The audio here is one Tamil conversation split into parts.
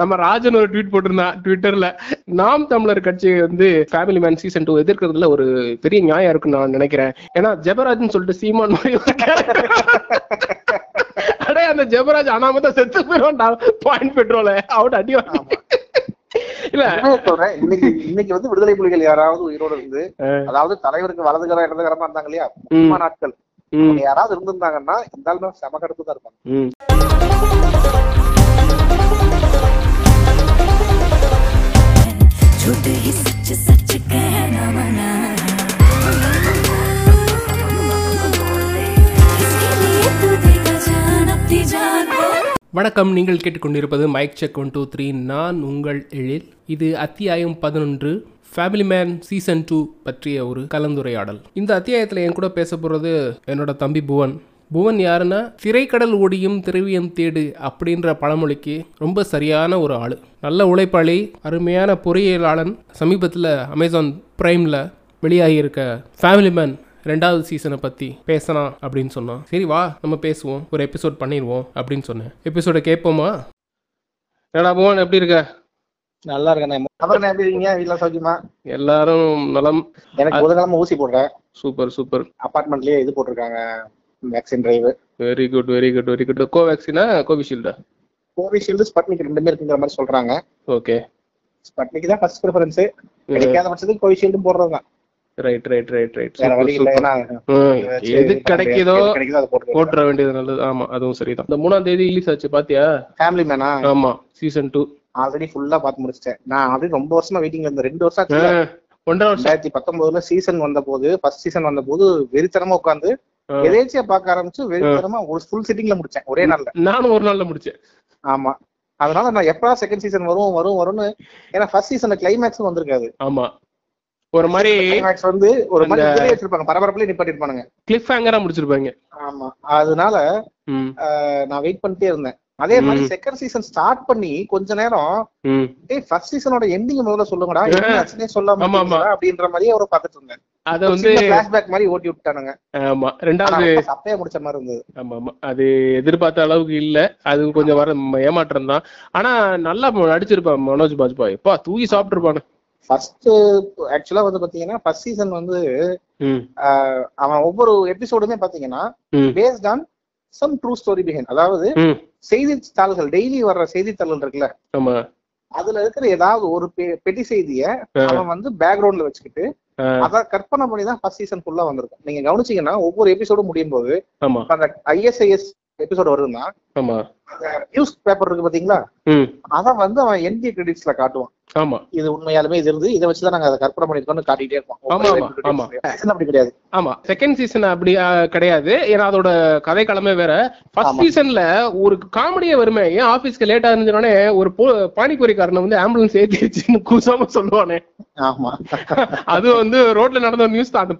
நம்ம ராஜன் ஒரு ட்வீட் போட்டிருந்தான் ட்விட்டர்ல நாம் தமிழர் கட்சி வந்து ஃபேமிலி மேன் சீசன் டூ எதிர்க்கிறதுல ஒரு பெரிய நியாயம் இருக்குன்னு நான் நினைக்கிறேன். ஏன்னா ஜெபராஜ்னு சொல்லிட்டு சீமான் மாதிரி. அடே அந்த ஜெபராஜ் அனாமதா செத்து போயிடுவான்டா பாயிண்ட் பெட்ரோல அவுட் அடி. இல்ல. சொல்றேன் இன்னைக்கு இன்னைக்கு வந்து விடுதலை புலிகள் யாராவது உயிரோடு இருந்து அதாவது தலைவருக்கு வலதுகரம் இடதுகரமா இருந்தாங்க இல்லையா? முக்கியமான நாட்கள் யாராவது இருந்திருந்தாங்கன்னா இந்த செம கருத்து தான் இருப்பாங்க झूठ ही सच सच कहना मना इसके लिए तू देगा जान अपनी जान बोल வணக்கம் நீங்கள் கேட்டுக்கொண்டிருப்பது mic check one two three நான் உங்கள் எழில் இது அத்தியாயம் பதினொன்று ஃபேமிலி மேன் சீசன் டூ பற்றிய ஒரு கலந்துரையாடல் இந்த அத்தியாயத்தில் என் கூட பேச போகிறது என்னோட தம்பி புவன் புவன் யாருன்னா திரைக்கடல் ஓடியும் திரவியம் தேடு அப்படின்ற பழமொழிக்கு ரொம்ப சரியான ஒரு ஆள். நல்ல உழைப்பாளி அருமையான பொறியியலாளன் சமீபத்தில் அமேசான் ப்ரைமில் வெளியாகியிருக்க ஃபேமிலி மேன் ரெண்டாவது சீசனை பற்றி பேசலாம் அப்படின்னு சொன்னான். சரி வா நம்ம பேசுவோம். ஒரு எபிசோட் பண்ணிடுவோம் அப்படின்னு சொன்னேன். எபிசோட கேட்போமா? என்னடா புவன் எப்படி இருக்க? நல்லா இருக்கேன் அப்புறம் எப்படி இருக்கீங்க? வீட்டுல சௌக்கியமா? எல்லாரும் நலம். எனக்கு புதன்கிழமை ஊசி போடுறேன். Super super. அபார்ட்மெண்ட்லயே இது போட்டிருக்காங்க. Vaccine drive very good very good very good கோவேக்சினா கோவிஷீல்டா கோவிஷீல்டு ஸ்பட்னிக் ரெண்டுமே இருக்குங்கிற மாதிரி சொல்றாங்க. ஓகே ஸ்பட்னிக் தான் ஃபர்ஸ்ட் ப்ரிஃபரன்ஸ் கிடைக்காத பட்சத்துக்கு கோவிஷீல்டும் போடுறது தான். ரைட் ரைட் ரைட் ரைட் எது கிடைக்குதோ போட்டுற வேண்டியது நல்லது. ஆமா அதுவும் சரிதான். இந்த மூணாம் தேதி ரிலீஸ் ஆச்சு பாத்தியா? ஃபேமிலி மேனா ஆமா சீசன் டூ ஆல்ரெடி ஃபுல்லா பார்த்து முடிச்சிட்டேன். நான் ஆல்ரெடி ரொம்ப வருஷமா வெயிட்டிங்ல இருந்தேன். ரெண்டு வருஷம் ஆச்சு ஒன்றரை வருஷம். ரெண்டாயிரத்தி பத்தொன்பதுல சீசன் வந்த போது ஃபர்ஸ்ட் சீசன் வந்த போது வெறித்தனமா உட்காந்து. எதேச்சியா பார்க்க ஆரம்பிச்சு வெறித்தனமா ஒரு ஃபுல் சிட்டிங்ல முடிச்சேன் ஒரே நாள்ல. நானும் ஒரு நாள்ல முடிச்சேன். ஆமா. அதனால நான் எப்படா செகண்ட் சீசன் வரும் வரும் வரும்னு ஏன்னா ஃபர்ஸ்ட் சீசன்ல கிளைமேக்ஸ் வந்திருக்காது. ஆமா. ஒரு மாதிரி கிளைமேக்ஸ் வந்து ஒரு மாதிரி இதுலயே வச்சிருப்பாங்க பரபரப்புலயே நிப்பாட்டிருப்பாங்க கிளிஃப் ஹேங்கரா முடிச்சிருப்பாங்க. ஆமா. அதனால நான் வெயிட் பண்ணிட்டே இருந்தேன். அதே மாதிரி செகண்ட் சீசன் ஸ்டார்ட் பண்ணி கொஞ்ச நேரம் டேய் ஃபர்ஸ்ட் சீசனோட எண்டிங் முதல்ல சொல்லுங்கடா என்ன சொல்லாம? அப்படின்ற மாதிரியே அவரை பார்த்துட்டு இருந்தேன் அத வந்து பிளாஷ்பேக் மாதிரி ஓட்டி விட்டானுங்க. ஆமா. ரெண்டாவது சப்பையா முடிச்ச மாதிரி இருந்தது. ஆமா ஆமா அது எதிர்பார்த்த அளவுக்கு இல்ல. அது கொஞ்சம் வர ஏமாற்றம் தான். ஆனா நல்லா நடிச்சிருப்பான் மனோஜ் பாஜ்பாய். பா தூக்கி சாப்பிட்டுருப்பானு. ஃபர்ஸ்ட் ஆக்சுவலா வந்து பாத்தீங்கன்னா ஃபர்ஸ்ட் சீசன் வந்து அவன் ஒவ்வொரு எபிசோடுமே பாத்தீங்கன்னா based on some true story behind அதாவது செய்தித்தாள்கள் டெய்லி வர்ற செய்தித்தாள்கள் இருக்குல்ல? ஆமா. அதுல இருக்கிற ஏதாவது ஒரு பெட்டி செய்திய அவன் வந்து பேக்ரவுண்ட்ல வச்சுக்கிட்டு அத கற்பனை பண்ணி தான் ஃபர்ஸ்ட் சீசன் ஃபுல்லா வந்திருக்கும். நீங்க கவனிச்சீங்கன்னா ஒவ்வொரு எபிசோடும் முடியும் போது அந்த ஐஎஸ்ஐஎஸ் எபிசோடு வருதுன்னா நியூஸ் பேப்பர் இருக்கு பாத்தீங்களா? அத வந்து அவன் என்டி கிரெடிட்ஸ்ல காட்டுவான். ஆமா. இது உண்மையாலுமே இது இருந்து இதை வச்சுதான் நாங்க அதை கற்பனை பண்ணிருக்கோம்னு காட்டிட்டே இருப்போம். அப்படி கிடையாது. ஆமா. செகண்ட் சீசன் அப்படி கிடையாது. ஏன்னா அதோட கதை களமே வேற ஃபர்ஸ்ட். சீசன்ல ஒரு காமெடியே வருமே. ஏன் ஆபீஸ்க்கு லேட்டா இருந்துச்சோடனே ஒரு பானிபூரிக்காரனை வந்து ஆம்புலன்ஸ் ஏத்தி வச்சுன்னு கூசாம சொல்லுவானே. ஆமா. அது வந்து ரோட்ல நடந்த ஒரு நியூஸ் தான்.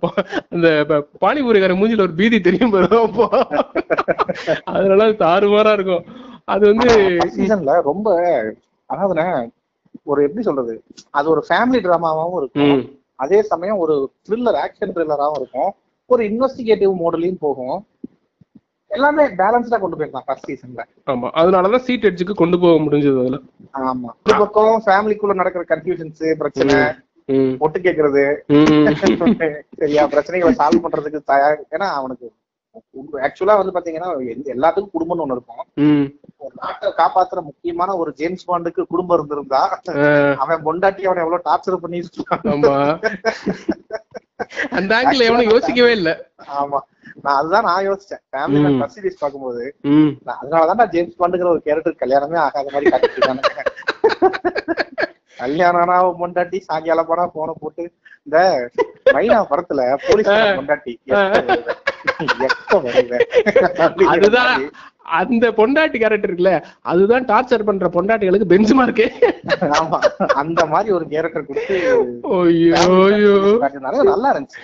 அந்த பானிபூரிக்காரன் மூஞ்சில ஒரு பீதி தெரியும் அதனால அது தாறுமாறா இருக்கும். அது வந்து சீசன்ல ரொம்ப அதாவதுண்ணே ஒரு எப்படி சொல்றது அது ஒரு ஃபேமிலி டிராமாவும் இருக்கும். அதே சமயம் ஒரு த்ரில்லர் ஆக்ஷன் த்ரில்லராகவும் இருக்கும். ஒரு இன்வெஸ்டிகேட்டிவ் மோடலையும் போகும். எல்லாமே பேலன்ஸ்டா கொண்டு போயிருக்கலாம் ஃபர்ஸ்ட் சீசன்ல ஆமா அதனாலதான் சீட் எட்ஜுக்கு கொண்டு போக முடிஞ்சது அதுல. ஆமா. ஒரு பக்கம் ஃபேமிலிக்குள்ள நடக்கிற கன்ஃபியூஷன்ஸ் பிரச்சனை ஒட்டு கேக்குறது. சரியா பிரச்சனைகளை சால்வ் பண்றதுக்கு தயார் ஏன்னா அவனுக்கு ஆக்சுவலா வந்து பாத்தீங்கன்னா எல்லாத்துக்கும் குடும்பம்னு ஒண்ணு இருக்கும். நாட்டை காப்பாத்துற முக்கியமான ஒரு ஜேம்ஸ் பாண்டுக்கு குடும்பம் இருந்திருந்தா அவன் பொண்டாட்டி அவனை எவ்வளவு டார்ச்சர் பண்ணிட்டு அந்த ஆங்கிள் எவனும் யோசிக்கவே இல்ல. ஆமா. நான் அதுதான் நான் யோசிச்சேன். ஃபேமிலி. ஃபர்ஸ்ட் சீரிஸ் பார்க்கும்போது அதனாலதான் நான் ஜேம்ஸ் பாண்டுங்கிற ஒரு கேரக்டர் கல்யாணமே ஆகாத மாதிரி காட்டிட்டு கல்யாணம் ஆனா பொண்டாட்டி சாயங்காலம் போனா போன போட்டு இந்த மைனா படத்துல போலீஸ் பொண்டாட்டி அதுதான். அந்த பொண்டாட்டி கேரக்டர் இருக்குல்ல அதுதான் டார்ச்சர் பண்ற பொண்டாட்டிகளுக்கு பெஞ்ச் மார்க்கு ஆமா அந்த மாதிரி ஒரு கேரக்டர் கொடுத்து. நல்லா இருந்துச்சு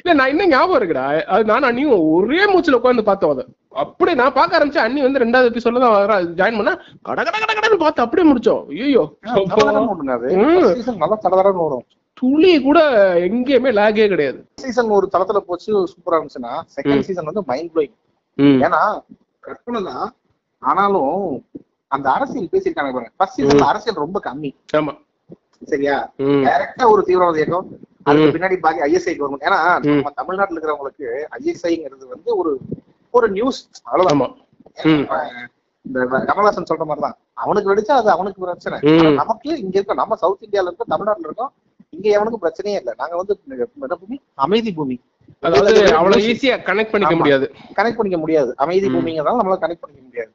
இல்ல நான் இன்னும் ஞாபகம் இருக்குடா. அது நான் அண்ணியும் ஒரே மூச்சுல உட்காந்து பார்த்தோம் அதை. அப்படியே நான் பார்க்க ஆரம்பிச்சேன். அண்ணி வந்து ரெண்டாவது எபிசோட்ல தான் ஜாயின் பண்ணா கட கட கட கடன்னு பார்த்து அப்படியே முடிச்சோம். ஐயோ நல்லா தடதடன்னு ஓடும் துளி கூட எங்கேயுமே லாகே கிடையாது. சீசன் ஒரு தளத்துல போச்சு சூப்பரா இருந்துச்சுன்னா செகண்ட் சீசன் வந்து மைண்ட் ப்ளோயிங் ஏன்னா கற்பனை தான் ஆனாலும் அந்த அரசியல் பேசியிருக்காங்க பாருங்க. ஃபர்ஸ்ட் அரசியல் ரொம்ப கம்மி. ஆமா. சரியா? டைரக்டா ஒரு தீவிரவாத இயக்கம் அதுக்கு பின்னாடி பாக்கி ஐஎஸ்ஐ கவர்மெண்ட் ஏன்னா நம்ம தமிழ்நாட்டுல இருக்கிறவங்களுக்கு ஐஎஸ்ஐங்கிறது வந்து ஒரு ஒரு நியூஸ் அவ்வளவுதான். இந்த கமல்ஹாசன் சொல்ற மாதிரிதான். அவனுக்கு வெடிச்சா அது அவனுக்கு பிரச்சனை. நமக்கு இங்க இருக்கோம். நம்ம சவுத் இந்தியால இருக்கோம் தமிழ்நாட்டுல இருக்கோம். இங்க எவனுக்கும் பிரச்சனையே இல்லை. நாங்க வந்து பூமி? அமைதி பூமி. அதாவது அவ்வளவு ஈஸியா கனெக்ட் பண்ணிக்க. முடியாது. கனெக்ட் பண்ணிக்க முடியாது. அமைதி பூமிங்கிறதால நம்மளால கனெக்ட் பண்ணிக்க முடியாது.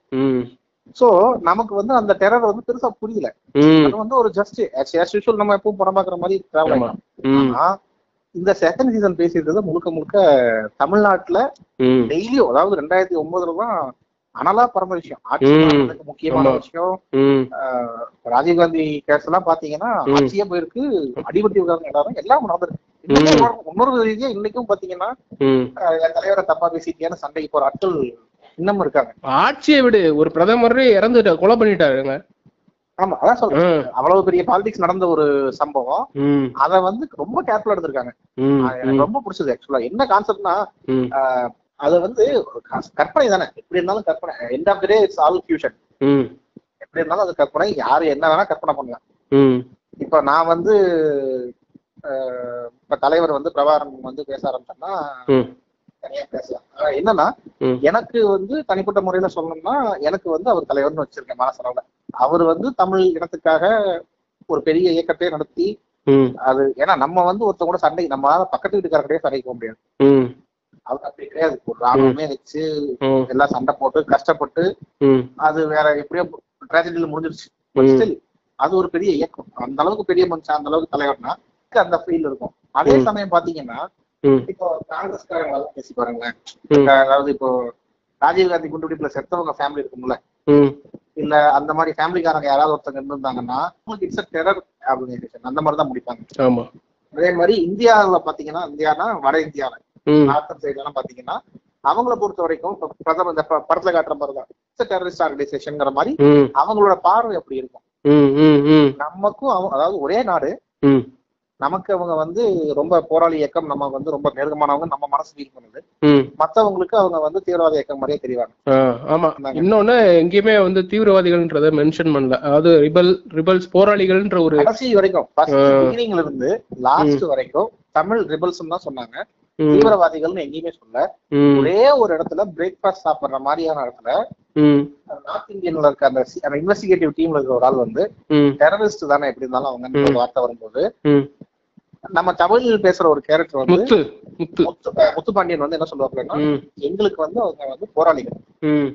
சோ நமக்கு வந்து அந்த டெரர் வந்து பெருசா புரியல. அது வந்து ஒரு ஜஸ்ட் as usual நம்ம எப்பவும் படம் பாக்குற மாதிரி டிராவல் ஆமா. ஆயிடும். ம். ஆனா இந்த செகண்ட் சீசன் பேசியிருக்கிறது முழுக்க முழுக்க தமிழ்நாட்டுல டெய்லியும் அதாவது ரெண்டாயிரத்தி ஒன்பதுல தான் அனலா பறந்த விஷயம். முக்கியமான. விஷயம். ராஜீவ்காந்தி கேஸ் எல்லாம் பாத்தீங்கன்னா. ஆட்சியே போயிருக்கு. அடிபட்டு இருக்காங்க எல்லாரும். எல்லாம் நடந்திருக்கு. இன்னொரு ரீதியா இன்னைக்கும் பாத்தீங்கன்னா என் தலைவரை தப்பா பேசிட்டேன்னு சண்டைக்கு போற ஆட்கள் இன்னமும் இருக்காங்க. ஆட்சியை விடு. ஒரு பிரதமரே இறந்துட்டு கொலை பண்ணிட்டாருங்க ஆமா அதான் சொல்றேன். அவ்வளவு பெரிய பாலிடிக்ஸ் நடந்த ஒரு சம்பவம். அத வந்து ரொம்ப கேர்ஃபுல்லா எடுத்திருக்காங்க. எனக்கு ரொம்ப பிடிச்சது ஆக்சுவலா என்ன கான்செப்ட்னா அது வந்து கற்பனை தானே. எப்படி இருந்தாலும் கற்பனை. End of day it's all fusion எப்படி இருந்தாலும் அது கற்பனை. யாரு என்ன வேணா கற்பனை பண்ணலாம். இப்ப நான் வந்து இப்ப தலைவர் வந்து பிரபாகரன் வந்து பேச ஆரம்பிச்சோம்னா தனியா பேசலாம். என்னன்னா. எனக்கு வந்து தனிப்பட்ட முறையில சொல்லணும்னா எனக்கு வந்து அவர் தலைவர்னு வச்சிருக்கேன் மனசளவுல. அவர் வந்து தமிழ் இனத்துக்காக ஒரு பெரிய இயக்கத்தை நடத்தி அது ஏன்னா நம்ம வந்து ஒருத்தவங்க கூட சண்டை நம்மளால பக்கத்து வீட்டுக்காரர்கிட்டயே சண்டைக்கு போக முடியாது. அவர் அப்படி கிடையாது. ஒரு ராணுவமே வச்சு எல்லாம் சண்டை போட்டு கஷ்டப்பட்டு அது வேற எப்படியோ ட்ராஜடியில முடிஞ்சிருச்சு. அது ஒரு பெரிய இயக்கம். அந்த அளவுக்கு பெரிய மனுஷன் அந்த அளவுக்கு தலைவர்னா அந்த ஃபீல் இருக்கும். அதே. சமயம் பாத்தீங்கன்னா இப்போ காங்கிரஸ்காரங்க பேசி பாருங்களேன். அதாவது இப்போ ராஜீவ்காந்தி குண்டுவெடிப்புல செத்தவங்க ஃபேமிலி இருக்கும்ல? இல்ல அந்த மாதிரி ஃபேமிலிக்காரங்க யாராவது ஒருத்தங்க இருந்திருந்தாங்கன்னா உங்களுக்கு இட்ஸ் டெரர் ஆர்கனைசேஷன் அந்த மாதிரி தான் முடிப்பாங்க அதே மாதிரி இந்தியாவுல பாத்தீங்கன்னா இந்தியானா வட இந்தியால. நார்த்தன் சைட்லாம் பாத்தீங்கன்னா அவங்கள பொறுத்த வரைக்கும் பிரதமர் இந்த படத்துல காட்டுற மாதிரி தான் இட்ஸ் டெரரிஸ்ட் ஆர்கனைசேஷன்ங்கிற மாதிரி அவங்களோட பார்வை அப்படி இருக்கும். நமக்கும் அவங்க அதாவது ஒரே நாடு. நமக்கு அவங்க வந்து ரொம்ப போராளி இயக்கம் நம்ம வந்து ரொம்ப நெருக்கமானவங்க நம்ம மனசு ஃபீல் பண்ணுது. மத்தவங்களுக்கு அவங்க வந்து தீவிரவாத இயக்கம் மாதிரியே தெரிவாங்க. ஆ, ஆமா. இன்னொன்னு எங்கேயுமே வந்து தீவிரவாதிகள்ன்றத மென்ஷன் பண்ணல. அதாவது ரிபல் ரிபல்ஸ் போராளிகள்ன்ற ஒரு கடைசி வரைக்கும் இருந்து லாஸ்ட் வரைக்கும் தமிழ் ரிபல்ஸ் தான் சொன்னாங்க. தீவிரவாதிகள்னு எங்கேயுமே சொல்ல ஒரே ஒரு இடத்துல பிரேக்ஃபாஸ்ட் சாப்பிடுற மாதிரியான இடத்துல ம், நார்த் இந்தியன்ல இருக்க அந்த இன்வெஸ்டிகேட்டிவ் டீம்ல இருக்கிற ஒரு ஆள் வந்து டெரரிஸ்ட் தானே எப்படி இருந்தாலும் அவங்க ஒரு வார்த்தை வரும்போது. நம்ம தமிழ் பேசுற ஒரு கேரக்டர் வந்து முத்து முத்து. முத்து முத்துப்பாண்டியன் வந்து என்ன சொல்லுவாங்கன்னா எங்களுக்கு வந்து அவங்க வந்து போராளிகள். ம்,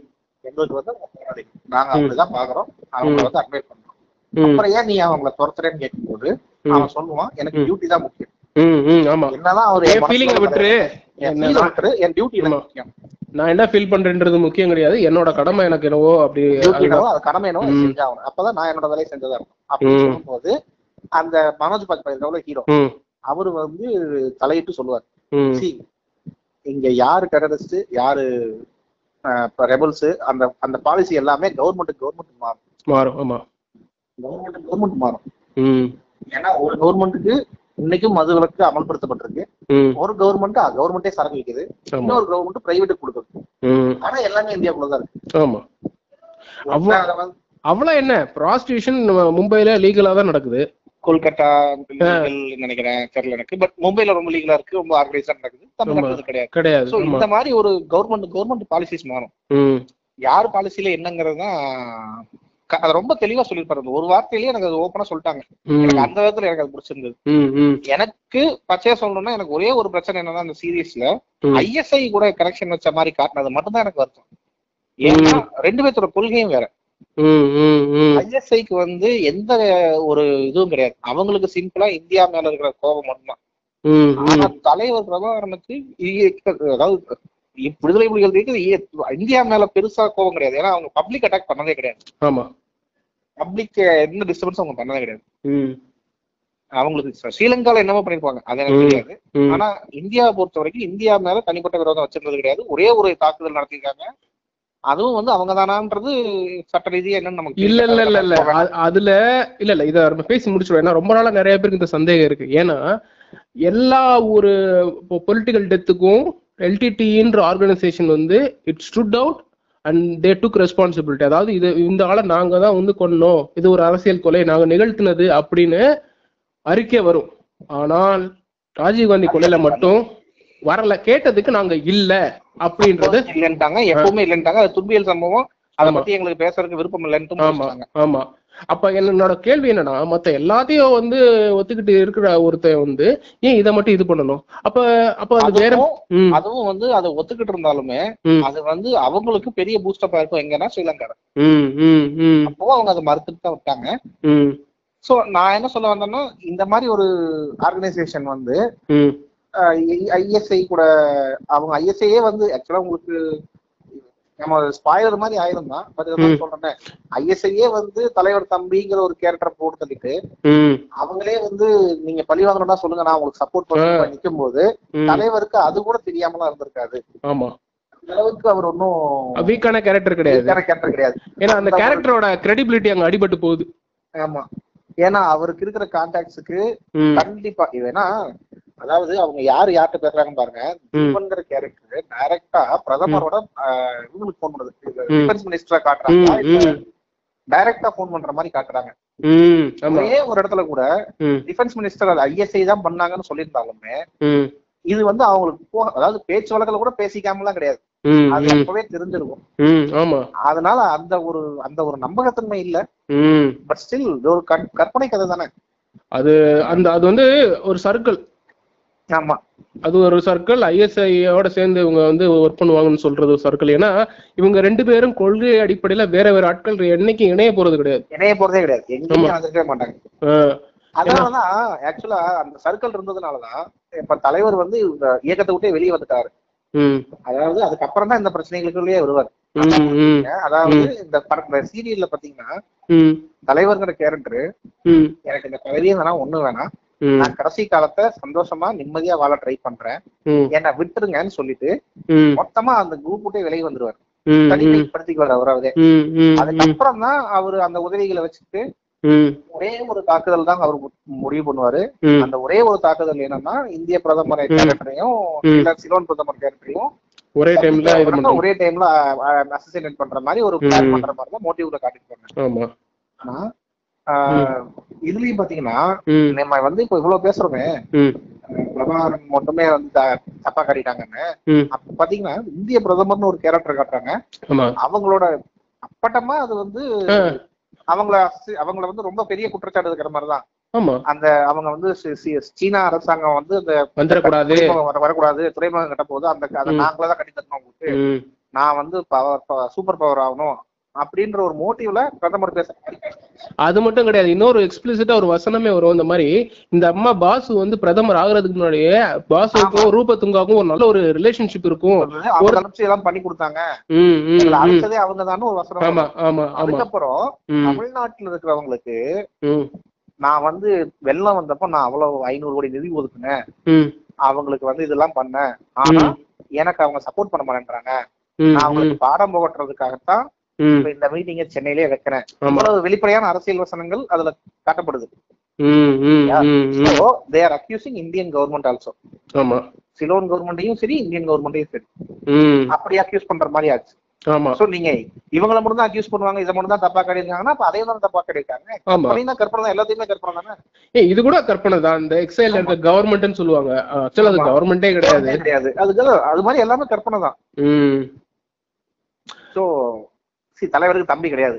எங்களுக்கு வந்து போராளிகள். நாங்க அப்படிதான் பாக்குறோம் அவங்க வந்து அட்வைட் பண்றோம். அப்புறம் ஏன் நீ அவங்கள துரத்துறேன்னு கேட்கும்போது அவன் சொல்லுவான் எனக்கு டியூட்டி தான் முக்கியம். என்னதான் அவர் விட்டுரு. என் டியூட்டி நான் என்ன ஃபீல் பண்றேன்றது முக்கியம் கிடையாது. என்னோட கடமை எனக்கு என்னவோ அப்படி அது கடமை என்னவோ செஞ்சாகணும். அப்பதான் நான் என்னோட வேலையை செஞ்சதா இருக்கும் அப்படின்னு சொல்லும்போது அந்த மனோஜ் பாஜ்பாய் இருக்காங்களோ ஹீரோ அவரு வந்து தலையிட்டு சொல்லுவார். see இங்க யாரு டெரரிஸ்ட் யாரு ரெபல்ஸ் அந்த அந்த பாலிசி எல்லாமே கவர்மெண்ட் கவர்மெண்ட் மாறும். மாறும் ஆமா. கவர்மெண்ட் கவர்மெண்ட் மாறும். ஏன்னா ஒரு கவர்மெண்ட்டுக்கு இன்னைக்கும் மது விலக்கு அமல்படுத்தப்பட்டிருக்கு. ம், ஒரு கவர்மெண்ட் கவர்மெண்டே சரக்கு விற்குது ஆமா. இன்னொரு கவர்மெண்ட் பிரைவேட்டுக்கு கொடுக்குது. ஆனா எல்லாமே இந்தியாக்குள்ள தான் இருக்கு. ஆமா. அவ்வளவு என்ன? ப்ராஸ்டியூஷன் மும்பைல லீகலா தான் நடக்குது. கொல்கத்தா legal நினைக்கிறேன். தெரியல எனக்கு. பட் மும்பைல ரொம்ப லீகலா இருக்கு. ரொம்ப ஆர்கனைஸா நடக்குது. தமிழ்நாட்டுல கிடையாது. கிடையாது. சோ இந்த மாதிரி ஒரு கவர்மெண்ட் கவர்மெண்ட் பாலிசிஸ் மாறும். ம், யார் பாலிசில என்னங்கிறது தான் க- அது ரொம்ப தெளிவா சொல்லியிருப்பாரு. அந்த ஒரு வார்த்தையிலேயே எனக்கு அது ஓப்பனா சொல்லிட்டாங்க. எனக்கு அந்த விதத்துல எனக்கு அது பிடிச்சிருந்தது. எனக்கு பச்சையா சொல்லணும்னா எனக்கு ஒரே ஒரு பிரச்சனை என்னன்னா அந்த சீரீஸ்ல. ஐஎஸ்ஐ கூட கனெக்ஷன் வச்ச மாதிரி காட்டினது மட்டும்தான் எனக்கு வருத்தம். ஏன்னா ரெண்டு பேர்த்தோட கொள்கையும் வேற. ஐஎஸ்ஐக்கு வந்து எந்த ஒரு இதுவும் கிடையாது. அவங்களுக்கு சிம்பிளா இந்தியா மேல இருக்கிற கோபம் மட்டும்தான். ஆனா. தலைவர் பிரபாகரனுக்கு அதாவது விடுதலை புலிகள் இந்தியா மேல பெருசா கோபம் கிடையாது. ஏன்னா அவங்க பப்ளிக் அட்டாக் பண்ணதே கிடையாது. ஆமா. பப்ளிக் எந்த டிஸ்டர்பன்ஸும் அவங்க பண்ணதே கிடையாது. அவங்களுக்கு ஸ்ரீலங்கால என்னமோ பண்ணிருப்பாங்க. அது எனக்கு. தெரியாது. ஆனா இந்தியாவை பொறுத்த வரைக்கும் இந்தியா மேல தனிப்பட்ட விரோதம் வச்சிருந்தது கிடையாது. ஒரே ஒரு தாக்குதல் நடத்திருக்காங்க அதுவும் வந்து அவங்க தானான்றது சட்ட ரீதியா என்னன்னு நமக்கு இல்ல இல்ல இல்ல இல்ல. அதுல இல்ல இல்ல. இத நம்ம பேசி முடிச்சிடுவோம் ஏன்னா ரொம்ப நாளா நிறைய பேருக்கு இந்த சந்தேகம் இருக்கு. ஏன்னா எல்லா ஒரு பொலிட்டிக்கல் டெத்துக்கும் எல்டிடின்ற ஆர்கனைசேஷன் வந்து it stood out and they took responsibility அதாவது இது இந்த ஆளை நாங்க தான் வந்து கொன்னோம். இது ஒரு அரசியல் கொலை. நாங்க நிகழ்த்தினது அப்படின்னு அறிக்கை வரும். ஆனால் ராஜீவ்காந்தி கொலையில மட்டும் வரல. கேட்டதுக்கு நாங்க இல்ல அப்படின்றது இல்லன்ட்டாங்க. எப்பவுமே இல்லன்ட்டாங்க. அது துன்பியல் சம்பவம். அதை. பத்தி எங்களுக்கு பேசுறதுக்கு விருப்பம் இல்லைன்னு ஆமா. ஆமா. அப்ப என்னோட கேள்வி என்னன்னா மத்த எல்லாத்தையும் வந்து ஒத்துக்கிட்டு இருக்கிற ஒருத்தன் வந்து ஏன் இதை மட்டும் இது பண்ணணும்? அப்ப அப்ப அது வேற அதுவும் வந்து அதை ஒத்துக்கிட்டு இருந்தாலுமே. அது வந்து அவங்களுக்கு பெரிய பூஸ்டப்பா இருக்கும். எங்கன்னா ஸ்ரீலங்கா அப்போ அவங்க அதை மறுத்துட்டு தான் விட்டாங்க சோ நான் என்ன சொல்ல வந்தேன்னா இந்த மாதிரி ஒரு ஆர்கனைசேஷன் வந்து ஐஎஸ்ஐ கூட அவங்க ஐஎஸ்ஐயே வந்து ஆக்சுவலா உங்களுக்கு நம்ம ஸ்பாயிலர் மாதிரி ஆயிரும் தான் பட். சொல்றேன் ஐஎஸ்ஐயே வந்து தலைவர் தம்பிங்கிற ஒரு கேரக்டர் போட்டு தள்ளிட்டு அவங்களே வந்து நீங்க பழி வாங்கணும்னா சொல்லுங்க நான் உங்களுக்கு சப்போர்ட் பண்ண நிக்கும் போது. தலைவருக்கு அது கூட தெரியாமலாம் இருந்திருக்காது. ஆமா. அளவுக்கு அவர் ஒன்னும் வீக்கான கேரக்டர் கிடையாது. கேரக்டர் கிடையாது. ஏன்னா அந்த கேரக்டரோட கிரெடிபிலிட்டி அங்க அடிபட்டு போகுது. ஆமா. ஏன்னா அவருக்கு இருக்கிற கான்டாக்ட்ஸுக்கு கண்டிப்பா ஏன்னா அதாவது அவங்க யாரு யார்கிட்ட பேசுறாங்கன்னு பாருங்க. ம், ஜீவன்கிற கேரக்டர் டைரக்டா பிரதமரோட இவங்களுக்கு போன் பண்ணுது. டிஃபென்ஸ் மினிஸ்டரா காட்டுறாங்க. டைரக்டா போன் பண்ற மாதிரி காட்டுறாங்க. ஒரே ஒரு இடத்துல கூட டிஃபென்ஸ் மினிஸ்டர் ஐஎஸ்ஐ தான் பண்ணாங்கன்னு சொல்லியிருந்தாலுமே இது வந்து அவங்களுக்கு போ அதாவது பேச்சு வழக்கில் கூட பேசிக்காமலாம் கிடையாது. ம், அது அப்பவே தெரிஞ்சிருக்கும். அதனால அந்த ஒரு அந்த ஒரு நம்பகத்தன்மை இல்ல. பட் ஸ்டில் ஒரு கற்- கற்பனை கதை தானே அது அந்த அது வந்து ஒரு சர்க்கிள். ஆமா. அது ஒரு சர்க்கிள் ஐஎஸ்ஐயோட சேர்ந்து இவங்க வந்து ஒர்க் பண்ணுவாங்கன்னு சொல்றது ஒரு சர்க்கிள் ஏன்னா இவங்க ரெண்டு பேரும் கொள்கை அடிப்படையில வேற வேற ஆட்கள் என்னைக்கு இணைய போறது கிடையாது. இணைய போறதே கிடையாது. எங்கேயுமே மாட்டாங்க. அதனாலதான் ஆக்சுவலா அந்த சர்க்கிள் இருந்ததுனாலதான் இப்ப தலைவர் வந்து இந்த இயக்கத்தை விட்டே வெளியே வந்துட்டாரு. அதாவது அதுக்கப்புறம் தான் இந்த பிரச்சனைகளுக்குள்ளேயே வருவார். அதாவது இந்த சீரியல்ல பாத்தீங்கன்னா தலைவர்ங்கிற கேரக்டர் எனக்கு இந்த பதவியும் வேணாம் ஒண்ணும் வேணாம். நான் கடைசி காலத்தை சந்தோஷமா நிம்மதியா வாழ ட்ரை பண்றேன். என்னை விட்டுருங்கன்னு சொல்லிட்டு மொத்தமா அந்த குரூப் விட்டே வெளியே வந்துருவார். தனிமைப்படுத்திக்குவார் ம், ம், அதுக்கப்புறம் தான் அவர் அந்த உதவிகளை வச்சுட்டு ஒரே ஒரு தாக்குதல் தான் அவர் முடிவு பண்ணுவாரு. அந்த ஒரே ஒரு தாக்குதல் என்னன்னா இந்திய பிரதமர் கேரக்டரையும் சிலோன் பிரதமர் கேரக்டரையும் ஒரே டைம்ல ஒரே டைம்ல அசசினேட் பண்ற மாதிரி ஒரு பிளான் பண்ற மாதிரி தான் மோட்டிவ்ல காட்டிருப்பாங்க ஆமா. ஆனா இதுலயும் பாத்தீங்கன்னா நம்ம வந்து இப்ப இவ்வளவு பேசுறோமே பிரபாகரன் மட்டுமே வந்து தப்பா காட்டிட்டாங்கன்னு. அப்ப பாத்தீங்கன்னா இந்திய பிரதமர்னு ஒரு கேரக்டர் காட்டுறாங்க. அவங்களோட அப்பட்டமா அது வந்து அவங்கள அவங்கள வந்து ரொம்ப பெரிய குற்றச்சாட்டு இருக்கிற மாதிரிதான். அந்த அவங்க வந்து சீனா அரசாங்கம் வந்து அந்த வந்துடக்கூடாது. வரக்கூடாது துறைமுகம் கட்ட போகுது அந்த அதை ம். நாங்களே தான் கட்டி தரணும் உங்களுக்கு நான் வந்து பவர் சூப்பர் பவர் ஆகணும். அப்படின்ற ஒரு மோட்டிவ்ல பிரதமர் பேச அது மட்டும் கிடையாது. இன்னொரு எக்ஸ்பிளிசிட்டா ஒரு வசனமே வரும். இந்த மாதிரி இந்த அம்மா பாசு வந்து பிரதமர் ஆகுறதுக்கு முன்னாடியே பாசுக்கும் ரூபத்துங்காக்கும் ஒரு நல்ல ஒரு ரிலேஷன்ஷிப் இருக்கும். அவங்க அனுப்பிச்சு எல்லாம் பண்ணி கொடுத்தாங்க. அழைச்சதே அவங்க தானே ஒரு வசனம் ஆமா. ஆமா ஆமா. அதுக்கப்புறம் தமிழ்நாட்டுல இருக்கிறவங்களுக்கு நான் வந்து வெள்ளம் வந்தப்போ நான் அவ்வளவு ஐநூறு கோடி நிதி ஒதுக்குனேன். அவங்களுக்கு வந்து இதெல்லாம் பண்ணேன். ஆனா. எனக்கு அவங்க சப்போர்ட் பண்ண மாட்டேன்றாங்க. நான் அவங்களுக்கு பாடம் புகட்டுறதுக்காகத்தான் இந்த மீட்டிங்க சென்னையிலேயே வைக்கிறேன். வெளிப்படையான அரசியல் வசனங்கள் அதுல காட்டப்படுது. They are accusing Indian government also ஆமா. சிலோன் கவர்மெண்ட்டையும் சரி இந்தியன் கவர்மெண்ட்டையும் சரி. அப்படி அக்யூஸ் பண்ற மாதிரி ஆச்சு. ஆமா. சோ நீங்க இவங்கள மட்டும் தான் அக்யூஸ் பண்ணுவாங்க இதை மட்டும் தான் தப்பா கிடையிருக்காங்கன்னா அப்ப தான் தப்பா கிடையிருக்காங்க ஆமா. தான் கற்பனை தான் எல்லாத்தையுமே கற்பனை தானே? இது கூட கற்பனை தான். இந்த எக்ஸைல இருக்க கவர்மெண்ட்னு சொல்லுவாங்க. ஆக்சுவலா அது. கவர்மெண்டே கிடையாது. கிடையாது. அதுக்கு அது மாதிரி எல்லாமே கற்பனை தான். சி தலைவருக்கு தம்பி கிடையாது.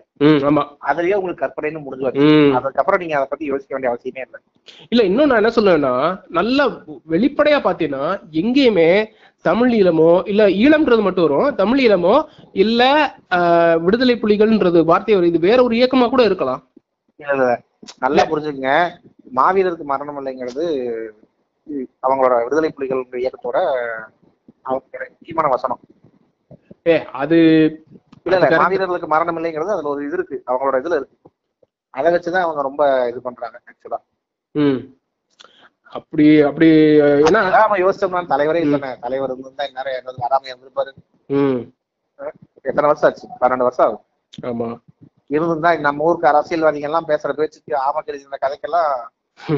அதுலயே உங்களுக்கு கற்பனைன்னு முடிஞ்சு வச்சு ம். அதுக்கப்புறம் நீங்க அதை பத்தி யோசிக்க வேண்டிய அவசியமே இல்லை. இல்ல இன்னும் நான் என்ன சொல்லுவேன்னா நல்ல வெளிப்படையா பாத்தீங்கன்னா எங்கேயுமே தமிழ் ஈழமோ இல்ல ஈழம்ன்றது மட்டும் வரும். தமிழ் ஈழமோ இல்ல விடுதலை புலிகள்ன்றது வார்த்தை வரும் இது வேற ஒரு இயக்கமா கூட இருக்கலாம். நல்லா புரிஞ்சுக்கங்க. மாவீரருக்கு மரணம் இல்லைங்கிறது அவங்களோட விடுதலை புலிகள் இயக்கத்தோட அவங்க முக்கியமான வசனம். ஏ அது இல்ல இல்ல. மாவீரர்களுக்கு மரணம் இல்லைங்கிறது அதுல ஒரு இது இருக்கு. அவங்களோட இதுல இருக்கு. அதை வச்சுதான் அவங்க ரொம்ப இது பண்றாங்க ஆக்சுவலா அப்படி அப்படி ஏன்னா நம்ம யோசிச்சோம்னா தலைவரே இல்லைண்ணே. தலைவர் இருந்திருந்தா இந்நேரம் யாராவது வராம இருந்திருப்பாரு. எத்தனை வருஷம் ஆச்சு? பன்னெண்டு வருஷம் ஆகும். ஆமா. இருந்திருந்தா நம்ம ஊருக்கு அரசியல்வாதிகள் எல்லாம் பேசுற பேச்சுக்கு ஆமக்கடி இந்த கதைக்கெல்லாம்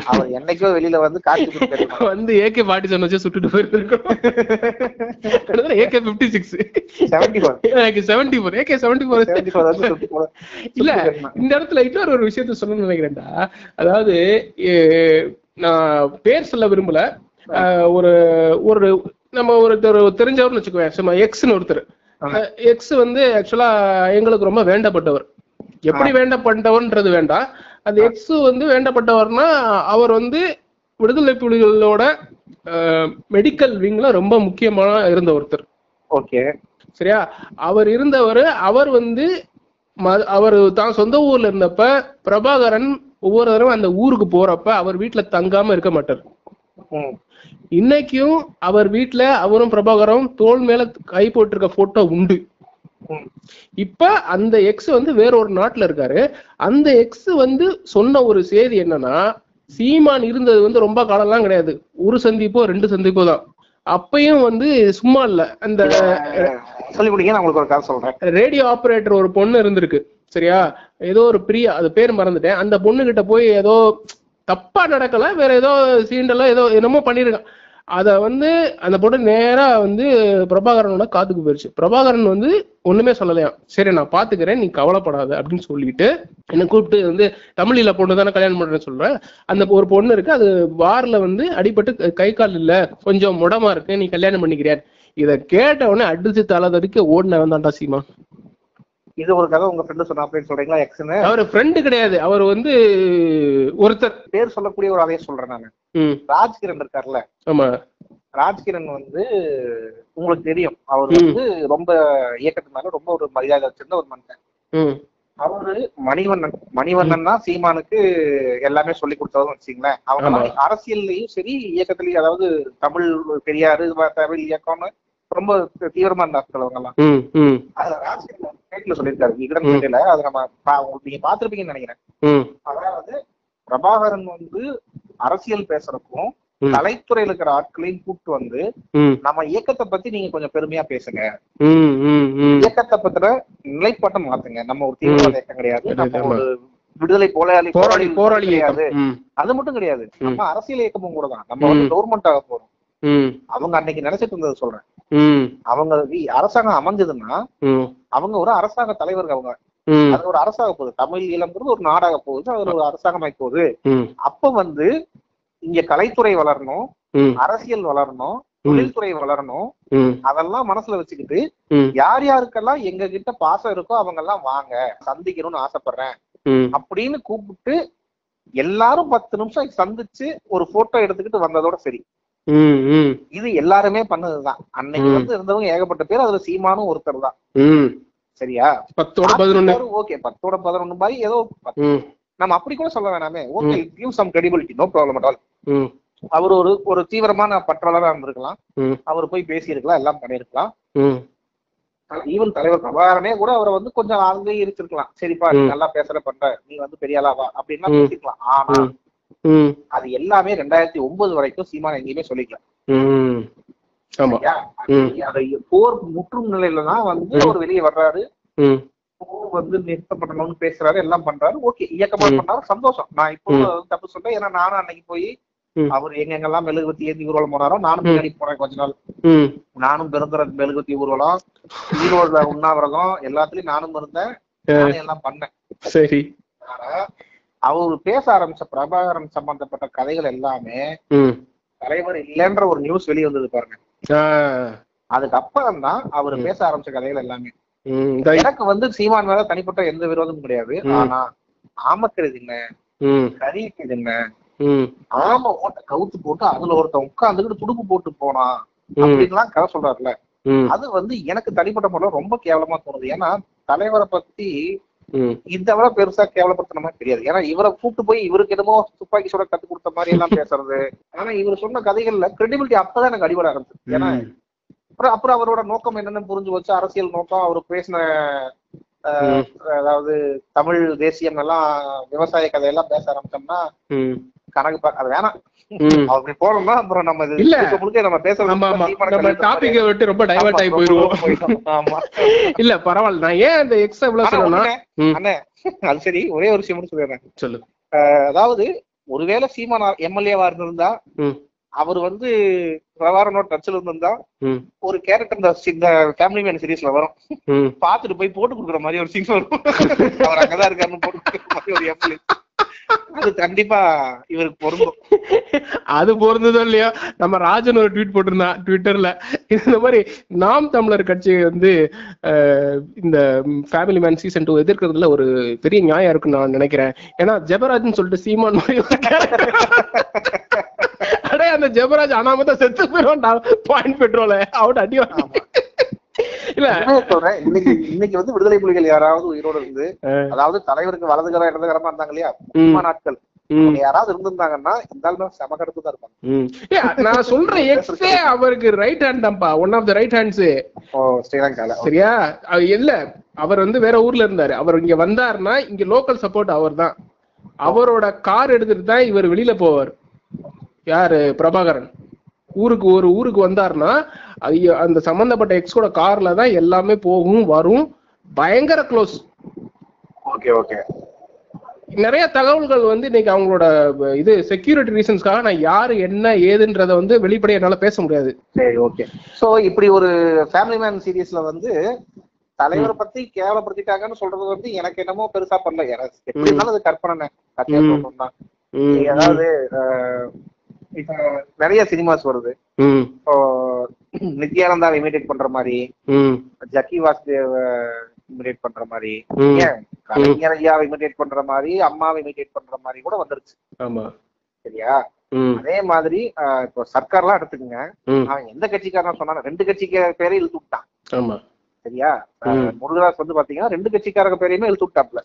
அவர் என்னைக்கோ வெளியில வந்து கொடுத்தாரு. வந்து ஏகே ஃபார்ட்டி செவன் வச்சு சுட்டுட்டு போயிருக்கோம் ஏகே பிப்டி சிக்ஸ் 74 எனக்கு seventy four AK seventy four 74 வந்து சுட்டு போல- இல்ல. இந்த இடத்துல இன்னொரு ஒரு விஷயத்த சொல்லணும்னு நினைக்கிறேன்டா. அதாவது நான் பேர் சொல்ல விரும்பல. ஒரு ஒரு நம்ம ஒருத்தர் தெரிஞ்சவர்னு வச்சுக்குவேன் சும்மா எக்ஸ்னு ஒருத்தர். எக்ஸ் வந்து ஆக்சுவலா எங்களுக்கு ரொம்ப வேண்டப்பட்டவர். எப்படி வேண்டப்பட்டவர்ன்றது வேண்டாம். அந்த எக்ஸ் வந்து வேண்டப்பட்டவர்னா அவர் வந்து விடுதலை புலிகளோட மெடிக்கல் விங்ல ரொம்ப முக்கியமான இருந்த ஒருத்தர். ஓகே. சரியா? அவர் இருந்தவர் அவர் வந்து அவர் தான் சொந்த ஊர்ல இருந்தப்ப பிரபாகரன் ஒவ்வொரு தடவை அந்த ஊருக்கு போறப்ப அவர் வீட்டுல தங்காம இருக்க மாட்டார். இன்னைக்கும் அவர் வீட்டுல அவரும் பிரபாகரும் தோள் மேல கை போட்டிருக்க போட்டோ உண்டு. இப்ப அந்த எக்ஸ் வந்து வேற ஒரு நாட்டுல இருக்காரு. அந்த எக்ஸ் வந்து சொன்ன ஒரு செய்தி என்னன்னா சீமான் இருந்தது வந்து ரொம்ப காலம்லாம் கிடையாது. ஒரு சந்திப்போ ரெண்டு சந்திப்போ தான். அப்பயும் வந்து சும்மா இல்ல. அந்த சொல்லி கொடுங்க நான் உங்களுக்கு ஒரு கதை சொல்றேன். ரேடியோ ஆபரேட்டர் ஒரு பொண்ணு இருந்திருக்கு. சரியா? ஏதோ ஒரு பிரியா அது பேர் மறந்துட்டேன். அந்த பொண்ணு கிட்ட போய் ஏதோ தப்பா நடக்கல வேற ஏதோ சீண்டெல்லாம் ஏதோ என்னமோ பண்ணிருக்கான். அதை வந்து அந்த பொண்ணு நேராக வந்து பிரபாகரனோட காத்துக்கு போயிடுச்சு பிரபாகரன் வந்து ஒண்ணுமே சொல்லலையாம் சரி நான் பாத்துக்கிறேன் நீ கவலைப்படாத அப்படின்னு சொல்லிட்டு என்ன கூப்பிட்டு வந்து தமிழில பொண்ணு தானே கல்யாணம் பண்றேன்னு சொல்றேன் அந்த ஒரு பொண்ணு இருக்கு அது வாரில் வந்து அடிபட்டு கை கால் இல்ல கொஞ்சம் முடமா இருக்கு நீ கல்யாணம் பண்ணிக்கிறியா இதை கேட்ட உடனே அடிச்சு தலை தடிக்க ஓடினவன் தான்டா சீமா இது ஒரு கதை உங்க ஃப்ரெண்டு சொன்ன அப்படின்னு சொல்றீங்களா எக்ஸ்னு அவர் ஃப்ரெண்டு கிடையாது. அவர் வந்து ஒருத்தர். பேர் சொல்லக்கூடிய ஒரு அதையே சொல்றேன் நான். ராஜ்கிரண் இருக்கார்ல. ஆமா. ராஜ்கிரண் வந்து உங்களுக்கு தெரியும். அவர். வந்து ரொம்ப இயக்கத்து மேல ரொம்ப ஒரு மரியாதை வச்சிருந்த ஒரு மனுஷன் அவரு மணிவண்ணன். மணிவண்ணன் தான் சீமானுக்கு எல்லாமே சொல்லி கொடுத்ததும் வச்சுங்களேன் அவங்க அரசியல்லையும் சரி இயக்கத்திலயும் அதாவது தமிழ் பெரியாரு வ- தமிழ் இயக்கம்னு ரொம்ப தீவிரமா இருந்தார்கள் அவங்க எல்லாம். ம் ம். அதுல ராஜ்கிரண் பேட்டில சொல்லியிருக்காரு. இடம் பேட்டில அதை நம்ம பா- உங்களுக்கு நீங்க பாத்திருப்பீங்கன்னு நினைக்கிறேன். ம். அதாவது பிரபாகரன் வந்து அரசியல் பேசுறதுக்கும். கலைத்துறையில இருக்கிற ஆட்களையும் கூப்பிட்டு வந்து நம்ம இயக்கத்தை பத்தி நீங்க கொஞ்சம் பெருமையா பேசுங்க. ம் ம் ம். இயக்கத்தை பத்தின நிலைப்பாட்டை மாத்துங்க. நம்ம ஒரு தீவிரவாத இயக்கம் கிடையாது. நம்ம. ஒரு விடுதலை போராளி போராளி போராளி கிடையாது. அது மட்டும் கிடையாது. நம்ம அரசியல் இயக்கமும் கூட தான். நம்ம வந்து. கவர்மெண்ட் ஆக போறோம். அவங்க அன்னைக்கு நினைச்சிட்டு இருந்தது சொல்றேன். அவங்க அரசாங்கம் அமைஞ்சதுன்னா அவங்க ஒரு அரசாங்க தலைவர்கள் அவங்க. அது ஒரு அரசாக போகுது. தமிழ் ஈழம்ங்கிறது ஒரு நாடாக போகுது. அது ஒரு அரசாங்கமாய் போகுது. அப்ப வந்து இங்க கலைத்துறை வளரணும் அரசியல் வளரணும் தொழில்துறை வளரணும் அதெல்லாம் மனசுல வச்சுக்கிட்டு யார் யாருக்கெல்லாம் எங்க கிட்ட பாசம் இருக்கோ அவங்க எல்லாம் வாங்க சந்திக்கணும்னு ஆசைப்படுறேன். அப்படின்னு கூப்பிட்டு எல்லாரும் பத்து நிமிஷம் சந்திச்சு ஒரு போட்டோ எடுத்துக்கிட்டு வந்ததோட சரி. இது எல்லாருமே பண்ணதுதான். அன்னைக்கு. வந்து இருந்தவங்க ஏகப்பட்ட பேர் அதுல சீமானும் ஒருத்தர் தான். சரியா? பத்தோட பதினொன்னு. ஓகே பத்தோட பதினொன்னு மாதிரி ஏதோ நம்ம அப்படி கூட சொல்ல வேணாமே. Okay give some credibility no problem at all அவர் ஒரு ஒரு தீவிரமான பற்றாளரா இருந்திருக்கலாம். அவர் போய் பேசியிருக்கலாம் எல்லாம் பண்ணியிருக்கலாம். ம். ஈவன் தலைவர் பிரபாகரனே கூட அவரை வந்து கொஞ்சம் அங்கே இருந்திருக்கலாம். சரிப்பா நீ. நல்லா பேசுற பண்ற நீ வந்து பெரிய ஆளா வா அப்படின்னா. பேசிக்கலாம் ஆனா அது எல்லாமே ரெண்டாயிரத்தி ஒன்பது வரைக்கும் சீமான் எங்கேயுமே சொல்லிக்கல. ம். ஆமா. சரியா? ம். அதை போர் முற்றும் நிலையில தான் வந்து. அவர் வெளியே வர்றாரு. போர் வந்து நிறுத்தப்படணும்னு பேசுறாரு எல்லாம் பண்றாரு. ஓகே இயக்கமா ம். பண்ணாரு. சந்தோஷம். நான் இப்போ. தப்பு சொல்றேன். ஏன்னா நானும் அன்னைக்கு போய். அவர் எங்க எங்கெல்லாம் மெழுகுவத்தி ஏந்தி ஊர்வலம் போனாரோ நானும் பின்னாடி போனேன் கொஞ்ச நாள். நானும் பிறந்த மெழுகுவத்தி ஊர்வலம் ஈரோடுல உண்ணாவிரதம் எல்லாத்துலயும் நானும் இருந்தேன். எல்லாம் பண்ணேன். சரி. ஆனா அவர் பேச ஆரம்பிச்ச பிரபாகரன் சம்பந்தப்பட்ட கதைகள் எல்லாமே தலைவர் இல்லைன்ற ஒரு நியூஸ் வெளியே வந்தது பாருங்க. அதுக்கப்புறம் தான் அவர். பேச ஆரம்பிச்ச கதைகள் எல்லாமே. எனக்கு வந்து சீமான் மேல தனிப்பட்ட எந்த விரோதமும் கிடையாது. ஆனா ஆமக்கிறது என்ன? ம். கறிக்கு என்ன? ஆம ஓட்ட கவுத்து போட்டு அதுல ஒருத்தன் உட்காந்துக்கிட்டு துடுப்பு போட்டு போனான் ம். அப்படின்லாம் கதை சொல்றாருல அது வந்து எனக்கு தனிப்பட்ட முறையில ரொம்ப கேவலமா தோணுது. ஏன்னா தலைவரை பத்தி இதை விட பெருசா கேவலப்படுத்தின மாதிரி தெரியாது. ஏன்னா இவரை கூப்பிட்டு போய் இவருக்கு என்னமோ துப்பாக்கி சுட கத்து கொடுத்த மாதிரி எல்லாம் பேசுறது. ஆனா இவர் சொன்ன கதைகள்ல கிரெடிபிலிட்டி அப்பதான் எனக்கு அடிபட ஆரம்பிச்சு ஏன்னா அப்புறம் அப்புறம் அவரோட நோக்கம் என்னன்னு புரிஞ்சு வச்சு அரசியல் நோக்கம் அவர் பேசின. அதாவது தமிழ் தேசியம் எல்லாம் விவசாய கதையெல்லாம் பேச ஆரம்பிச்சோம்னா கணக்கு அது வேணாம். அப்படி போனோம்னா அப்புறம் நம்ம இது இல்ல. முழுக்க நம்ம தீர்மான நம்ம டாபிக்கை விட்டு ரொம்ப டைவர்ட் ஆகி போயிருவோம். ஆமா. இல்ல பரவாயில்ல. நான் ஏன் அந்த எக்ஸ் எவ்வளவு சொன்னா. அண்ணே அது சரி ஒரே ஒரு விஷயம் மட்டும் சொல்லிடுறேன். சொல்லு. அதாவது ஒருவேளை சீமான் எம்எல்ஏவா இருந்திருந்தா அவர் வந்து பிரபாரனோட டச்சில் இருந்திருந்தா ஒரு கேரக்டர் இந்த இந்த ஃபேமிலி மேன் சீரிஸ்ல வரும். ம். பார்த்துட்டு போய் போட்டு கொடுக்குற மாதிரி ஒரு சீன் வரும். அவர் அங்கதான் இருக்காருன்னு போட்டு மாதிரி ஒரு எம்எல்ஏ அது கண்டிப்பா இவருக்கு பொருந்தும். அது பொருந்ததோ இல்லையா? நம்ம ராஜன் ஒரு ட்வீட் போட்டிருந்தான் ட்விட்டர்ல இந்த மாதிரி நாம் தமிழர் கட்சி வந்து இந்த ஃபேமிலி மேன் சீசன் டூ எதிர்க்கிறதுல ஒரு பெரிய நியாயம் இருக்குன்னு நான் நினைக்கிறேன். ஏன்னா ஜெபராஜ்னு சொல்லிட்டு சீமான் மாதிரி. அடே அந்த ஜெபராஜ் அனாமத்தா செத்து போயிடுவான்டா. பாயிண்ட் பெட்ரோல. அவுட் அடி. இல்ல. சொல்றேன். இன்னைக்கு இன்னைக்கு வந்து விடுதலை புலிகள் யாராவது உயிரோட இருந்து அதாவது தலைவருக்கு வலதுகரம் இடதுகரமா இருந்தாங்க இல்லையா? நாட்கள். யாராவது இருந்திருந்தாங்கன்னா இந்த ஆளுமே செம கடுப்பு தான் இருப்பாங்க. நான் சொல்ற எக்ஸே அவருக்கு ரைட் ஹேண்ட் தான்ப்பா. One of the right hands ஸ்ரீலங்கால. சரியா? இல்ல. அவர் வந்து வேற ஊர்ல இருந்தாரு. அவர் இங்க வந்தாருன்னா இங்க லோக்கல் சப்போர்ட் அவர் தான். அவரோட கார் எடுத்துட்டு தான் இவர் வெளியில போவார். யாரு? பிரபாகரன். ஊருக்கு ஒரு ஊருக்கு வந்தாருன்னா அந்த சம்பந்தப்பட்ட எக்ஸோட கார்ல தான் எல்லாமே போகும் வரும். பயங்கர க்ளோஸ் ஓகே ஓகே நிறைய தகவல்கள் வந்து இன்னைக்கு அவங்களோட இது செக்யூரிட்டி ரீசன்ஸ்க்காக நான் யாரு என்ன ஏதுன்றத வந்து வெளிப்படையா என்னால பேச முடியாது. சரி ஓகே சோ இப்படி ஒரு ஃபேமிலி மேன் சீரிஸ்ல வந்து தலைவரை பத்தி கேவலப்படுத்திட்டாங்கன்னு சொல்றது வந்து எனக்கு என்னமோ பெருசா பண்ணல. எனக்கு எப்படி இருந்தாலும் அது கற்பனை கத்தியா ம். சொல்லணும்னா இப்போ நிறைய சினிமாஸ் வருது. இப்போ நித்யானந்தாவை இமிடேட் பண்ற மாதிரி ஜக்கி வாசுதேவ இமிடேட் பண்ற மாதிரி. ஏன்? கலைஞர் ஐயாவை இமிடேட் பண்ற மாதிரி அம்மாவை இமிடேட் பண்ற மாதிரி கூட வந்துருச்சு. ஆமா. சரியா? அதே மாதிரி இப்போ சர்க்கார்லாம் எடுத்துக்கங்க. ம், அவன் எந்த கட்சிக்காரன் சொன்னாலும் ரெண்டு கட்சிக்கு பேரே இழுத்து விட்டான். ஆமா. சரியா? முருகதாஸ் வந்து பாத்தீங்கன்னா ரெண்டு கட்சிக்காரங்க பேரையுமே இழுத்து விட்டாப்ல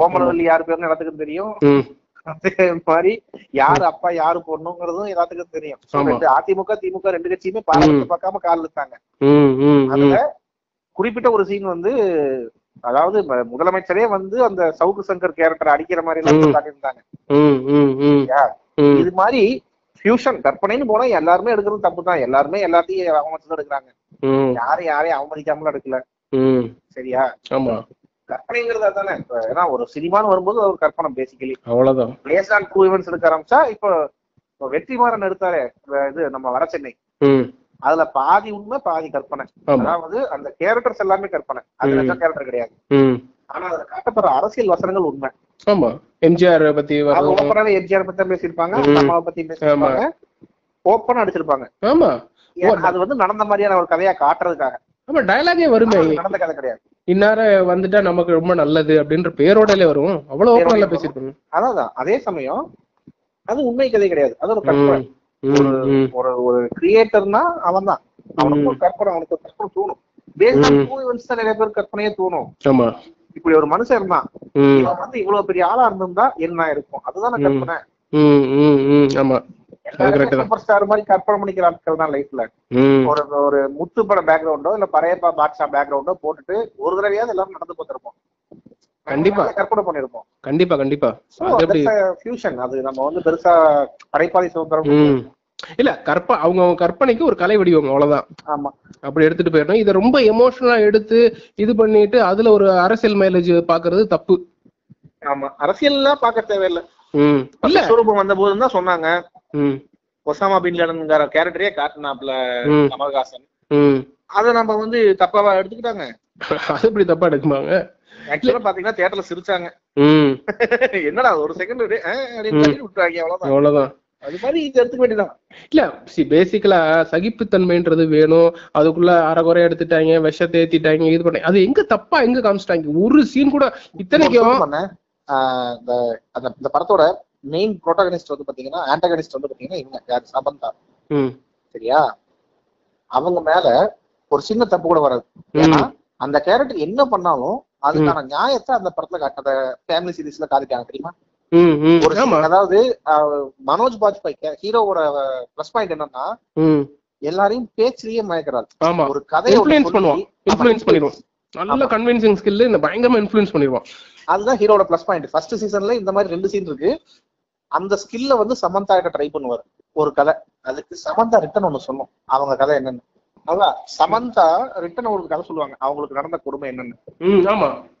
கோமரவல்லி யாரு பேருன்னு எல்லாத்துக்கும் தெரியும். அதே மாதிரி யாரு அப்பா யாரு பொண்ணுங்கிறதும் எல்லாத்துக்கும் தெரியும். அதிமுக திமுக ரெண்டு கட்சியுமே பாரபட்சம் பார்க்காம கால் ம். அதுல குறிப்பிட்ட ஒரு சீன் வந்து அதாவது முதலமைச்சரே வந்து அந்த சவுக்கு சங்கர் கேரக்டர் அடிக்கிற மாதிரி எல்லாம். காட்டியிருந்தாங்க. இது மாதிரி ஃபியூஷன் கற்பனைன்னு போனா எல்லாருமே எடுக்கிறது தப்பு தான் எல்லாருமே எல்லாத்தையும் அவமதிச்சு எடுக்கிறாங்க. ம், யாரும் யாரையும் அவமதிக்காமலும் எடுக்கல. சரியா? ஆமா. கற்பனைங்கிறது அதானே இப்ப ஏன்னா ஒரு சினிமான்னு வரும்போது ஒரு கற்பனை பேசிக்கலி அவ்வளவுதான். பேஸ் ஆன் டூ இவெண்ட்ஸ் எடுக்க ஆரம்பிச்சா இப்போ இப்போ வெற்றிமாறன் எடுத்தாரே இது நம்ம வட சென்னை. அதுல பாதி உண்மை பாதி கற்பனை. அதாவது அந்த கேரக்டர்ஸ் எல்லாமே கற்பனை. அது. நிஜ கேரக்டர் கிடையாது. ஆனா அதுல காட்டப்படுற அரசியல் வசனங்கள் உண்மை. ஆமா. எம்ஜிஆர் பத்தி ஓப்பனாவே எம்ஜிஆர் பத்தி தான் பேசியிருப்பாங்க. அம்மாவை பத்தி பேசியிருப்பாங்க ஓப்பனா அடிச்சிருப்பாங்க. ஆமா. அது வந்து நடந்த மாதிரியான ஒரு கதையா காட்டுறதுக்காக. ஆமா டயலாகே வருமே. நடந்த கதை கிடையாது. இன்னார வந்துட்டா நமக்கு ரொம்ப நல்லது அப்படின்ற பேரோடலே வரும் அவ்வளவு ஓப்பனா பேரோடலே பேசியிருப்பாங்க அதான் அதே சமயம் அது உண்மை கதை கிடையாது. அது ஒரு கற்பனை. ஒரு ஒரு கிரியேட்டர்னா அவன் தான் அவனுக்கு ஒரு கற்பனை அவனுக்கு ஒரு கற்பனை தோணும். பேஸ்ட் இவெண்ட்ஸ் தான் நிறைய பேர் கற்பனையே தோணும். ஆமா. இப்படி ஒரு மனுஷன் இருந்தான். இவன் வந்து இவ்வளவு பெரிய ஆளா இருந்திருந்தா என்ன இருக்கும் அதுதானே. கற்பனை. ஆமா. சூப்பர் ஸ்டார் மாதிரி கற்பனை பண்ணிக்கிற ஆட்கள் தான் லைஃப்ல ஒரு ஒரு முத்து பட பேக்ரவுண்டோ இல்ல பரையப்பா பாட்ஷா பேக்ரவுண்டோ போட்டுட்டு ஒரு தடவையாவது எல்லாரும் நடந்து பார்த்திருப்போம் கண்டிப்பா. கற்பனை பண்ணிருப்போம். கண்டிப்பா கண்டிப்பா. ஃபியூஷன் அது நம்ம வந்து பெருசா படைப்பாளி சுதந்திரம். இல்ல கற்ப அவங்க அவங்க கற்பனைக்கு ஒரு கலை வடிவம் அவ்வளவுதான். ஆமா. அப்படி எடுத்துட்டு போயிடணும். இதை ரொம்ப எமோஷனலா எடுத்து இது பண்ணிட்டு அதுல ஒரு அரசியல் மைலேஜ் பாக்குறது தப்பு. ஆமா. அரசியல்லாம் பார்க்க தேவையில்லை. ம். இல்ல. விஸ்வரூபம் வந்த போது தான் சொன்னாங்க. ஒசாமா பின் லேடன்ங்கிற கேரக்டரே காட்டினாப்ல கமல்ஹாசன். அதை நம்ம வந்து தப்பாவா எடுத்துக்கிட்டாங்க. அது எப்படி தப்பா எடுக்குமாங்க? ஆக்சுவலா பாத்தீங்கன்னா தியேட்டர்ல சிரிச்சாங்க. என்னடா ஒரு செகண்ட் விட்டுறாங்க அவ்வளவுதான். அவ்வளவுதான். அது மாதிரி இது எடுத்துக்க வேண்டியதான் இல்ல சி பேசிக்கலா சகிப்புத்தன்மைன்றது வேணும். அதுக்குள்ள அரைகுறை எடுத்துட்டாங்க விஷத்தை ஏத்திட்டாங்க இது பண்ணி அது எங்க தப்பா எங்க காமிச்சிட்டாங்க? ஒரு சீன் கூட இத்தனைக்கும் அந்த இந்த படத்தோட மெயின் ப்ரோட்டாகனிஸ்ட் வந்து பாத்தீங்கன்னா ஆன்டகனிஸ்ட் வந்து பாத்தீங்கன்னா இவங்க. யார்? சமந்தா. ம், சரியா? அவங்க மேல ஒரு சின்ன தப்பு கூட வராது. ஏன்னா அந்த கேரக்டர் என்ன பண்ணாலும் அதுக்கான நியாயத்தை அந்த படத்துல காட்ட- அந்த ஃபேமிலி சீரிஸ்ல காட்டிட்டாங்க தெரியுமா? ம், ம். ஒரு அதாவது மனோஜ் பாஜ்பாய் ஹீரோவோட ப்ளஸ் பாயிண்ட் என்னன்னா ம், எல்லாரையும் பேச்சிலேயே மயக்கிறாரு ஆமா. ஒரு கதையை இன்ஃபுளுன்ஸ் பண்ணுவான். இன்ஃபுளுன்ஸ் பண்ணிடுவான். நல்ல கன்வின்சிங் ஸ்கில் இந்த பயங்கரமா இன்ஃபுளுன்ஸ் பண்ணிடுவான். அதுதான் ஹீரோட ப்ளஸ் பாயிண்ட் ஃபர்ஸ்ட் சீசன்ல இந்த மாதிரி ரெண்டு சீன் இருக்கு. அந்த ஸ்கில்ல வந்து சமந்தா கிட்ட ட்ரை பண்ணுவாரு. ஒரு கதை. அதுக்கு சமந்தா ரிட்டன் ஒண்ணு சொன்னோம். அவங்க கதை என்னன்னு. அதான் சமந்தா ரிட்டன் அவங்களுக்கு கதை சொல்லுவாங்க. அவங்களுக்கு நடந்த கொடுமை என்னன்னு.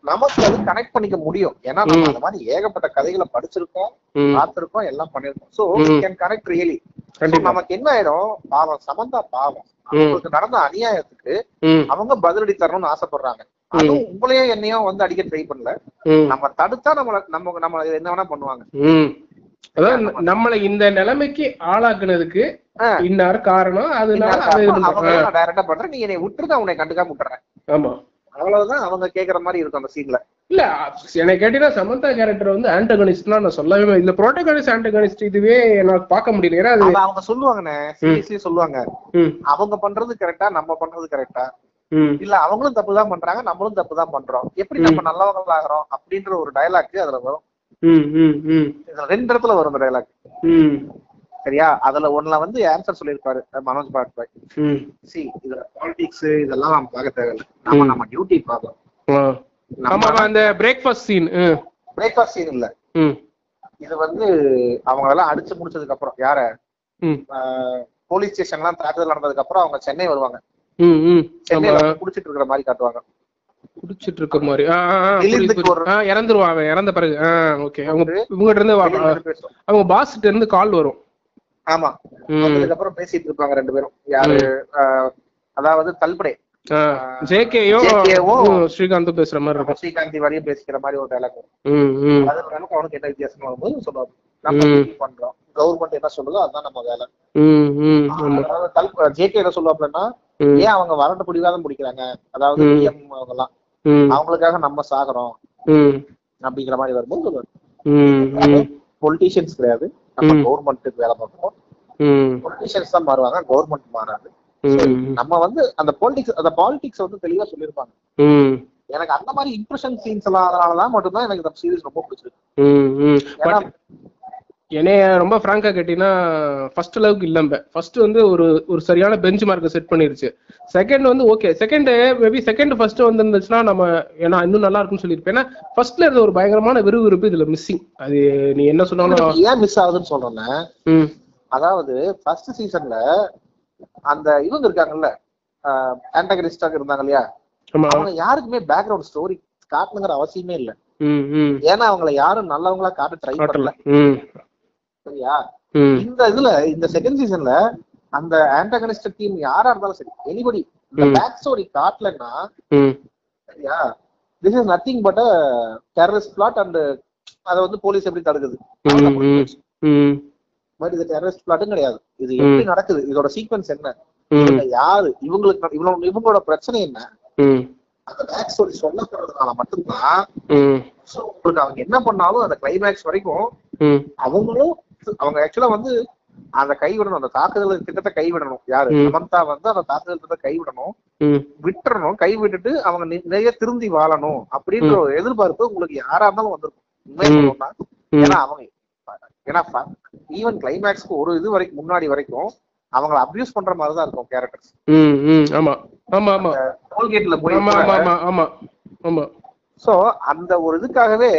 நமக்கு அது கனெக்ட் பண்ணிக்க முடியும். ஏன்னா நம்ம. அந்த மாதிரி ஏகப்பட்ட கதைகளை படிச்சிருக்கோம் பார்த்திருக்கோம் எல்லாம் பண்ணிருக்கோம். சோ. கேன் கனெக்ட் ரியலி நமக்கு என்ன ஆயிடும் பாவம். சமந்தா பாவம். அவங்களுக்கு நடந்த அநியாயத்துக்கு அவங்க பதிலடி தரணும்னு ஆசைப்படுறாங்க. அதுவும் உங்களையும் என்னையும் வந்து அடிக்க ட்ரை பண்ணல. நம்ம தடுத்தா நம்மள நம்ம நம்ம என்ன வேணா பண்ணுவாங்க. அதாவது நம்மளை இந்த நிலைமைக்கு ஆளாக்குனதுக்கு. இன்னார் காரணம் அதனால டைரக்டா பண்றேன்? நீ என்னை விட்டுருந்தா உன்னை கண்டுக்காம விட்டுறேன். ஆமா. அவ்வளவுதான் அவங்க கேக்குற மாதிரி இருக்கும் அந்த சீன்ல இல்ல என்னை கேட்டீங்கன்னா சமந்தா கேரக்டர் வந்து ஆன்டகனிஸ்ட்லாம் நான் சொல்லவே இல்லை. இந்த ப்ரோட்டகனிஸ்ட் ஆன்டகனிஸ்ட் இதுவே நான் பார்க்க முடியல. ஏன்னா அவங்க சொல்லுவாங்கண்ணே சீரியஸ்லி சொல்லுவாங்க. அவங்க பண்றது கரெக்டா நம்ம பண்றது கரெக்டா இல்ல அவங்களும் தப்பு தான் பண்றாங்க நம்மளும் தப்பு தான் பண்றோம். எப்படி நம்ம நல்லவங்க ஆகிறோம் அப்படின்ற ஒரு டயலாக் அதுல வரும். ரெண்டு இடத்துல வரும் ம். சரியா? அதுல ஒண்ணுல வந்து ஆன்சர் சொல்லியிருப்பாரு மனோஜ் பாட்பாய். சி இதுல பாலிடிக்ஸ் இதெல்லாம் நம்ம பார்க்க தேவையில்லை. நம்ம நம்ம டியூட்டி. ஆமா ஆமா, அந்த பிரேக்ஃபாஸ்ட் சீன் பிரேக்ஃபாஸ்ட் சீன் இல்ல. இது வந்து அவங்க எல்லாம் அடிச்சு முடிச்சதுக்கு அப்புறம் யார போலீஸ் ஸ்டேஷன்லாம் தாக்குதல் நடந்ததுக்கு அப்புறம் அவங்க சென்னை வருவாங்க. சென்னையில வந்து குடிச்சிட்டு இருக்கிற மாதிரி காட்டுவாங்க. குடிச்சிட்டு இருக்க மாதிரி இறந்துருவான் அவன் இறந்த பிறகு. ஓகே. அவங்க இவங்ககிட்ட இருந்து. அவங்க பாஸ்கிட்ட இருந்து கால் வரும். ஆமா. ம். வந்ததுக்கு அப்புறம் பேசிட்டு இருப்பாங்க ரெண்டு பேரும். யாரு அதாவது தல்படே ஜேகேயும் ஸ்ரீகாந்தும் பேசுற மாதிரி இருக்கும். ஸ்ரீகாந்தி வரையும் பேசிக்கிற மாதிரி ஒரு டைலாக் அது நமக்கு அவனுக்கு என்ன வித்தியாசம் வரும்போது சொல்லுவாங்க நம்ம பண்றோம். கவர்மெண்ட் என்ன சொல்லுதோ அதுதான் நம்ம வேலை. ஜேகே என்ன சொல்லுவாங்கன்னா ம். ஏன் அவங்க வறண்ட பிடிவாதம் பிடிக்கிறாங்க? அதாவது எல்லாம் அவங்களுக்காக நம்ம சாகுறோம் அப்படிங்கிற மாதிரி வரும்போது பொலிட்டீஷியன்ஸ் கிடையாது. நம்ம. கவர்மெண்ட்டுக்கு வேலை பார்க்கணும் ம். பொலிட்டீஷியன்ஸ் தான் மாறுவாங்க கவர்மெண்ட் மாறாது. நம்ம வந்து அந்த பாலிடிக்ஸ் அந்த பாலிடிக்ஸ் வந்து தெளிவா சொல்லியிருப்பாங்க. எனக்கு அந்த மாதிரி இம்ப்ரெஷன் சீன்ஸ் எல்லாம் அதனாலதான் மட்டும்தான் எனக்கு இந்த சீரிஸ் ரொம்ப பிடிச்சிருக்கு. என்னைய ரொம்ப ஃப்ராங்கா கேட்டீங்கன்னா ஃபர்ஸ்ட் அளவுக்கு இல்லம்ப ஃபர்ஸ்ட் வந்து ஒரு ஒரு சரியான பெஞ்ச் மார்க்கை செட் பண்ணிருச்சு. செகண்ட் வந்து okay second maybe second first வந்துருந்துச்சுன்னா நம்ம ஏன்னா இன்னும் நல்லா இருக்கும்னு சொல்லியிருப்பேன். ஏன்னா ஃபர்ஸ்ட்ல இருந்த ஒரு பயங்கரமான விறுவிறுப்பு இதுல மிஸ்ஸிங் அது நீ என்ன சொன்னாலும் ஏன் மிஸ் ஆகுதுன்னு சொல்றேன்னா ம். அதாவது ஃபர்ஸ்ட் சீசன்ல அந்த இவங்க இருக்காங்கல்ல ஆன்டகனிஸ்டாக இருந்தாங்க இல்லையா? அவங்க யாருக்குமே பேக்ரவுண்ட் ஸ்டோரி காட்டணுங்கிற அவசியமே இல்ல. ஏன்னா அவங்கள யாரும் நல்லவங்களா காட்ட ட்ரை பண்ணல. சரியா? இந்த இதுல இந்த செகண்ட் சீசன்ல அந்த ஆன்டகனிஸ்ட் டீம் யாரா இருந்தாலும் சரி எனிபடி இந்த. பேக் ஸ்டோரி காட்டலன்னா சரியா? This is nothing but terrorist plot and அதை வந்து போலீஸ் எப்படி தடுக்குது? பட் இது டெரரிஸ்ட் பிளாட்டும் கிடையாது. இது எப்படி நடக்குது? இதோட சீக்வன்ஸ் என்ன? யாரு? இவங்களுக்கு இவங்க இவங்களோட பிரச்சனை என்ன? அந்த பேக் ஸ்டோரி சொல்லப்படுறதுனால மட்டும்தான் உங்களுக்கு அவங்க என்ன பண்ணாலும் அந்த கிளைமேக்ஸ் வரைக்கும் அவங்களும் அவங்க ஆக்சுவலா வந்து அந்த கைவிடணும். அந்த தாக்குதல் திட்டத்தை கைவிடணும். யாரு. சமந்தா வந்து அந்த தாக்குதல் திட்டத்தை கைவிடணும். விட்டுறணும். கை விட்டுட்டு அவங்க நிறைய திருந்தி வாழணும் அப்படின்ற ஒரு எதிர்பார்ப்பு உங்களுக்கு யாரா இருந்தாலும் வந்திருக்கும். உண்மையை. ஏன்னா அவங்க ஏன்னா ஈவன் கிளைமேக்ஸ்க்கு ஒரு இது வரைக்கும் முன்னாடி வரைக்கும் அவங்கள அபியூஸ் பண்ற மாதிரி தான் இருக்கும் கேரக்டர்ஸ் ஆமா. ஆமா ஆமா. டோல்கேட்ல போய் ஆமா ஆமா ஆமா. ஆமா. சோ அந்த ஒரு இதுக்காகவே.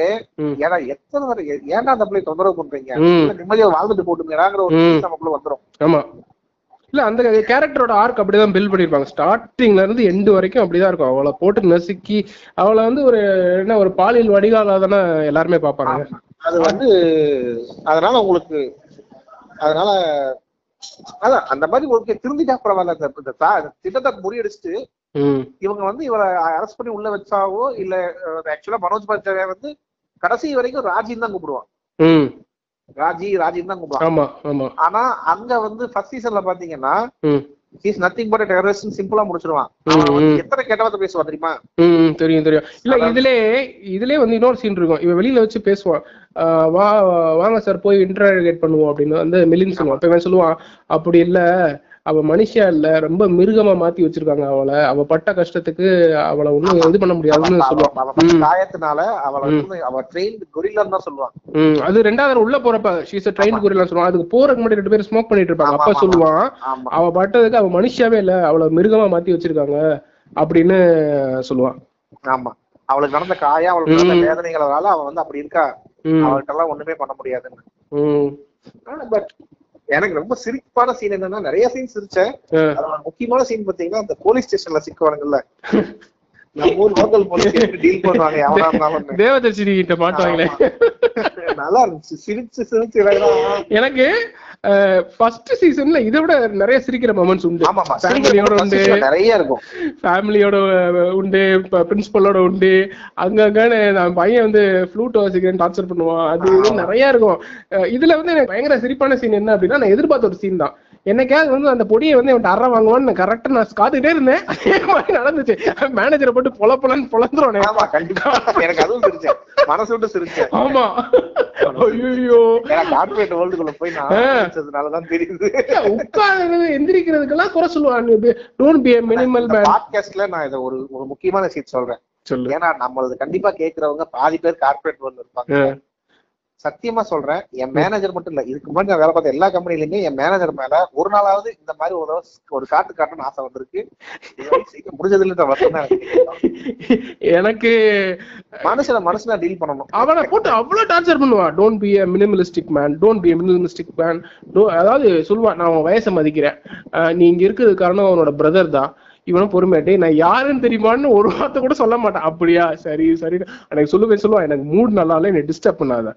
ஏன்னா எத்தனை தடவை ஏன்டா அந்த பிள்ளை தொந்தரவு பண்றீங்க? நிம்மதியா வாழ்ந்துட்டு போட்டுங்கிறாங்கிற ஒரு நமக்குள்ள வந்துரும். ஆமா. இல்ல அந்த கேரக்டரோட ஆர்க் அப்படிதான் பில்ட் பண்ணிருப்பாங்க. ஸ்டார்டிங்ல இருந்து எண்டு வரைக்கும் அப்படிதான் இருக்கும். அவளை போட்டு நசுக்கி அவளை வந்து ஒரு என்ன ஒரு பாலியல் வடிகாலா தானே எல்லாருமே பாப்பாங்க அது வந்து அதனால உங்களுக்கு அதனால அதான் அந்த மாதிரி ஓகே திருந்திட்டா பரவாயில்ல. திட்டத்தை முறியடிச்சுட்டு இவங்க வந்து இவரை அரெஸ்ட் பண்ணி உள்ள வச்சாவோ இல்ல ஆக்சுவலா மனோஜ் பாஜாவை வந்து கடைசி வரைக்கும் ராஜின்னு தான் கூப்பிடுவான். ராஜி ராஜின்னு தான் கூப்பிடுவான். ஆமா ஆமா. ஆனா அங்க வந்து ஃபர்ஸ்ட் சீசன்ல பாத்தீங்கன்னா இஸ் நத்திங் பட் டெரரிஸ்ட் சிம்பிளா முடிச்சிருவான். எத்தனை கெட்டவத்தை பேசுவான் தெரியுமா? தெரியும் தெரியும். இல்ல இதுலே இதுலயே வந்து இன்னொரு சீன் இருக்கும். இவன் வெளியில வச்சு பேசுவான். வா வாங்க சார் போய் இன்டர்கேட் பண்ணுவோம் அப்படின்னு வந்து மிலின் சொல்லுவான். அப்ப இவன் சொல்லுவான் அப்படி இல்ல. அவ மனுஷியா இல்ல ரொம்ப மிருகமா மாத்தி வச்சிருக்காங்க அவளை. அவ பட்ட கஷ்டத்துக்கு அவளை ஒண்ணும் இது பண்ண முடியாதுன்னு ம். காயத்தினால அவளை அவ ட்ரெயின் கொரில்லான்னு தான் சொல்லுவான் ம். அது ரெண்டாவது உள்ள போறப்ப ஷீஸ் ட்ரெயின் குறிலாம் சொல்லுவான் அதுக்கு போறதுக்கு முன்னாடி ரெண்டு பேரும் ஸ்மோக் பண்ணிட்டு இருப்பாங்க. அப்ப சொல்லுவான் அவ பட்டதுக்கு அவ மனுஷியாவே இல்ல அவளை மிருகமா மாத்தி வச்சிருக்காங்க அப்படின்னு சொல்லுவான். ஆமா. அவளுக்கு நடந்த காயம் அவளுக்கு நடந்த. வேதனைகளால அவன் வந்து அப்படி இருக்கா? அவள்கிட்ட எல்லாம் ஒண்ணுமே பண்ண முடியாதுன்னு. பட் எனக்கு ரொம்ப சிரிப்பான சீன் என்னன்னா நிறைய சீன் சிரிச்சேன். முக்கியமான சீன் பாத்தீங்கன்னா அந்த போலீஸ் ஸ்டேஷன்ல சிக்குவானுங்கல்ல. நம்ம ஊர் லோக்கல் போலீஸ் டீல் பண்ணுவாங்க தேவதர்ஷினி கிட்ட மாட்டுவாங்களே. நல்லா இருந்துச்சு சிரிச்சு சிரிச்சு. எனக்கு ஃபர்ஸ்ட் சீசன்ல இதை விட நிறைய சிரிக்கிற மொமெண்ட்ஸ் உண்டு. ஃபேமிலியோட உண்டு. நிறைய இருக்கும். ஃபேமிலியோட உண்டு. பிரின்சிபலோட உண்டு. அங்கங்கன்னு நான் பையன் வந்து ஃப்ளூட் வாசிக்கிறேன் டார்ச்சர் பண்ணுவான். அது நிறைய இருக்கும். இதுல வந்து எனக்கு பயங்கர சிரிப்பான சீன் என்ன அப்படின்னா நான் எதிர்பார்த்த ஒரு சீன் தான். என்னைக்காவது வந்து அந்த பொடியை வந்து இவன் அற வாங்குவான்னு கரெக்டா நான் காத்துக்கிட்டே இருந்தேன். அதே மாதிரி நடந்துச்சு. மேனேஜரை போட்டு பொல பொலன்னு கண்டிப்பா. எனக்கு அதுவும் சிரிச்சேன். மனசு விட்டு சிரிச்சேன். ஆமா. ஐயோ கார்பரேட் வேர்ல்டுக்குள்ள போய் நான் தெரியுது. உட்கார்றது எந்திரிக்கிறதுக்கெல்லாம் குறை சொல்லுவான் இது டோன்ட் பி மினிமல் மேன் பாட்காஸ்ட்ல நான் இதை ஒரு ஒரு முக்கியமான சீட் சொல்றேன். சொல்லு. ஏன்னா நம்மளது கண்டிப்பா கேக்குறவங்க பாதி பேர் கார்பரேட் வேர்ல்டு இருப்பாங்க. சத்தியமா சொல்றேன் என் மேனேஜர் மட்டும் இல்ல இதுக்கு முன்னாடி நான் வேலை பார்த்த எல்லா கம்பெனிலுமே என் மேனேஜர் மேல ஒரு நாளாவது இந்த மாதிரி ஒரு ஒரு காட்டு காட்டணும்னு ஆசை வந்திருக்கு. முடிஞ்சது இல்ல வருஷம் தான் எனக்கு. மனுஷனை மனுஷனா டீல் பண்ணணும். அவனை போட்டு அவ்வளவு டார்ச்சர் பண்ணுவான் don't B a minimalistic man don't B a minimalistic man அதாவது சொல்லுவான் நான் அவன் வயசை மதிக்கிறேன். நீ இங்க இருக்கிறது காரணம் அவனோட பிரதர் தான். இவனும் பொறுமையாட்டே நான் யாருன்னு தெரியுமான்னு ஒரு வார்த்தை கூட சொல்ல மாட்டேன். அப்படியா? சரி சரி. எனக்கு சொல்லுவேன் சொல்லுவான் எனக்கு மூட் நல்லா இல்லை என்னை டிஸ்டர்ப் பண்ணாத.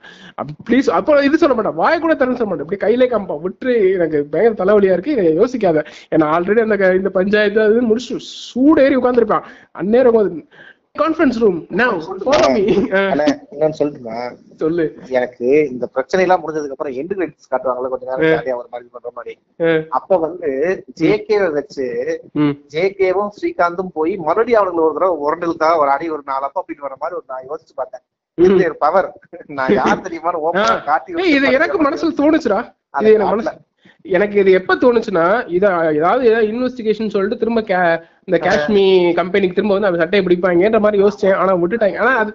ப்ளீஸ் அப்போ இது சொல்ல மாட்டேன். வாய கூட தரணும் சொல்ல மாட்டேன். இப்படி கையிலே காம்பா விட்டு எனக்கு பயங்கர தலைவலியா இருக்கு. இதை யோசிக்காத. ஏன்னா ஆல்ரெடி அந்த இந்த பஞ்சாயத்து அது முடிச்சு சூடேறி உட்காந்துருப்பான் அந்நேரம் கான்ஃபரன்ஸ் ரூம் இன்னொன்னு சொல்லிட்டுமா சொல்லு. எனக்கு இந்த பிரச்சனை எல்லாம் முடிஞ்சதுக்கு அப்புறம் எண்டு கிரெடிட்ஸ் காட்டுவாங்கல்ல கொஞ்ச நேரம் ஜாலியா ஒரு மாதிரி பண்ற மாதிரி. அப்ப வந்து ஜேகே வச்சு ஜேகேவும் ஸ்ரீகாந்தும் போய் மறுபடியும் அவனுக்கு ஒரு தடவை உரண்டலுக்கா ஒரு அடி ஒரு நாலு அப்பா அப்படின்னு வர மாதிரி ஒரு நான் யோசிச்சு பார்த்தேன். பவர் நான் யார் தெரியுமான்னு ஓப்பனா காட்டி இது எனக்கு மனசுல தோணுச்சுடா. இது எனக்கு எனக்கு இது எப்ப தோணுச்சுன்னா இத ஏதாவது ஏதாவது இன்வெஸ்டிகேஷன் சொல்லிட்டு திரும்ப இந்த காஷ்மீ கம்பெனிக்கு திரும்ப வந்து அந்த சட்டையை பிடிப்பாங்கன்ற மாதிரி யோசிச்சேன். ஆனா விட்டுட்டாங்க. ஆனா அது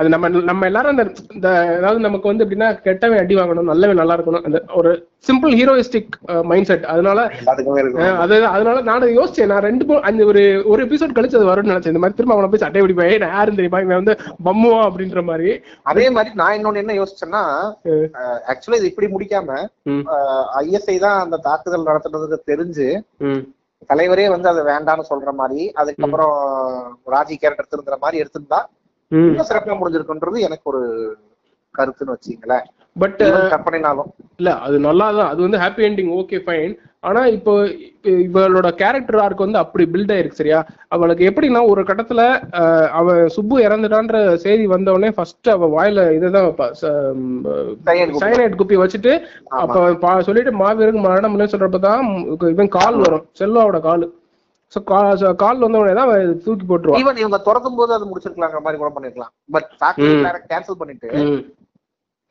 அது நம்ம நம்ம எல்லாரும் அந்த இந்த அதாவது நமக்கு வந்து எப்படின்னா கெட்டவன் அடி வாங்கணும் நல்லவன் நல்லா இருக்கணும். அந்த ஒரு சிம்பிள் ஹீரோயிஸ்டிக் மைண்ட் செட் அதனால அது அதனால நான் யோசிச்சேன். நான் ரெண்டு அந்த ஒரு ஒரு எபிசோட் கழிச்சு அது வரும்னு நினைச்சேன். இந்த மாதிரி திரும்ப அவனை போய் சட்டை பிடிப்பேன். நான் யாரும் தெரியுமா? இவன் வந்து பம்முவா அப்படின்ற மாதிரி. அதே மாதிரி நான் இன்னொன்னு என்ன யோசிச்சேன்னா ஆக்சுவலா இது இப்படி முடிக்காம ஐஎஸ்ஐ தான் அந்த தாக்குதல் நடத்துனதுக்கு தெரிஞ்சு தலைவரே வந்து அது வேண்டாம்னு சொல்ற மாதிரி அதுக்கப்புறம் ராஜி கேரக்டர் திருந்துற மாதிரி எடுத்திருந்தா. இன்னும் சிறப்பா முடிஞ்சிருக்குன்றது எனக்கு ஒரு கருத்துன்னு வச்சுங்களேன் பட் கற்பனைனாலும் இல்ல அது நல்லா தான் அது வந்து ஹாப்பி எண்டிங் ஓகே ஃபைன் ஆனா இப்போ இவளோட கேரக்டர் ஆர்க் வந்து அப்படி பில்ட் ஆயிருக்கு சரியா? அவளுக்கு எப்படின்னா ஒரு கட்டத்துல அவன் சுப்பு இறந்துட்டான்ற செய்தி வந்தவொடனே ஃபர்ஸ்ட் அவ வாயில இதுதான். சைனைட் குப்பி. வச்சுட்டு அப்ப சொல்லிட்டு மாவீரருக்கு மரணம் சொல்றப்பதான் இவன் கால் வரும் செல்வாவோட கால். ஸோ கால் வந்தவொடனே தான் தூக்கி போட்டுருவான் ஈவன் இவங்க திறக்கும் போது அது முடிச்சிருக்கலாங்கிற மாதிரி கூட பண்ணிருக்கலாம். பட் கேன்சல் பண்ணிட்டு.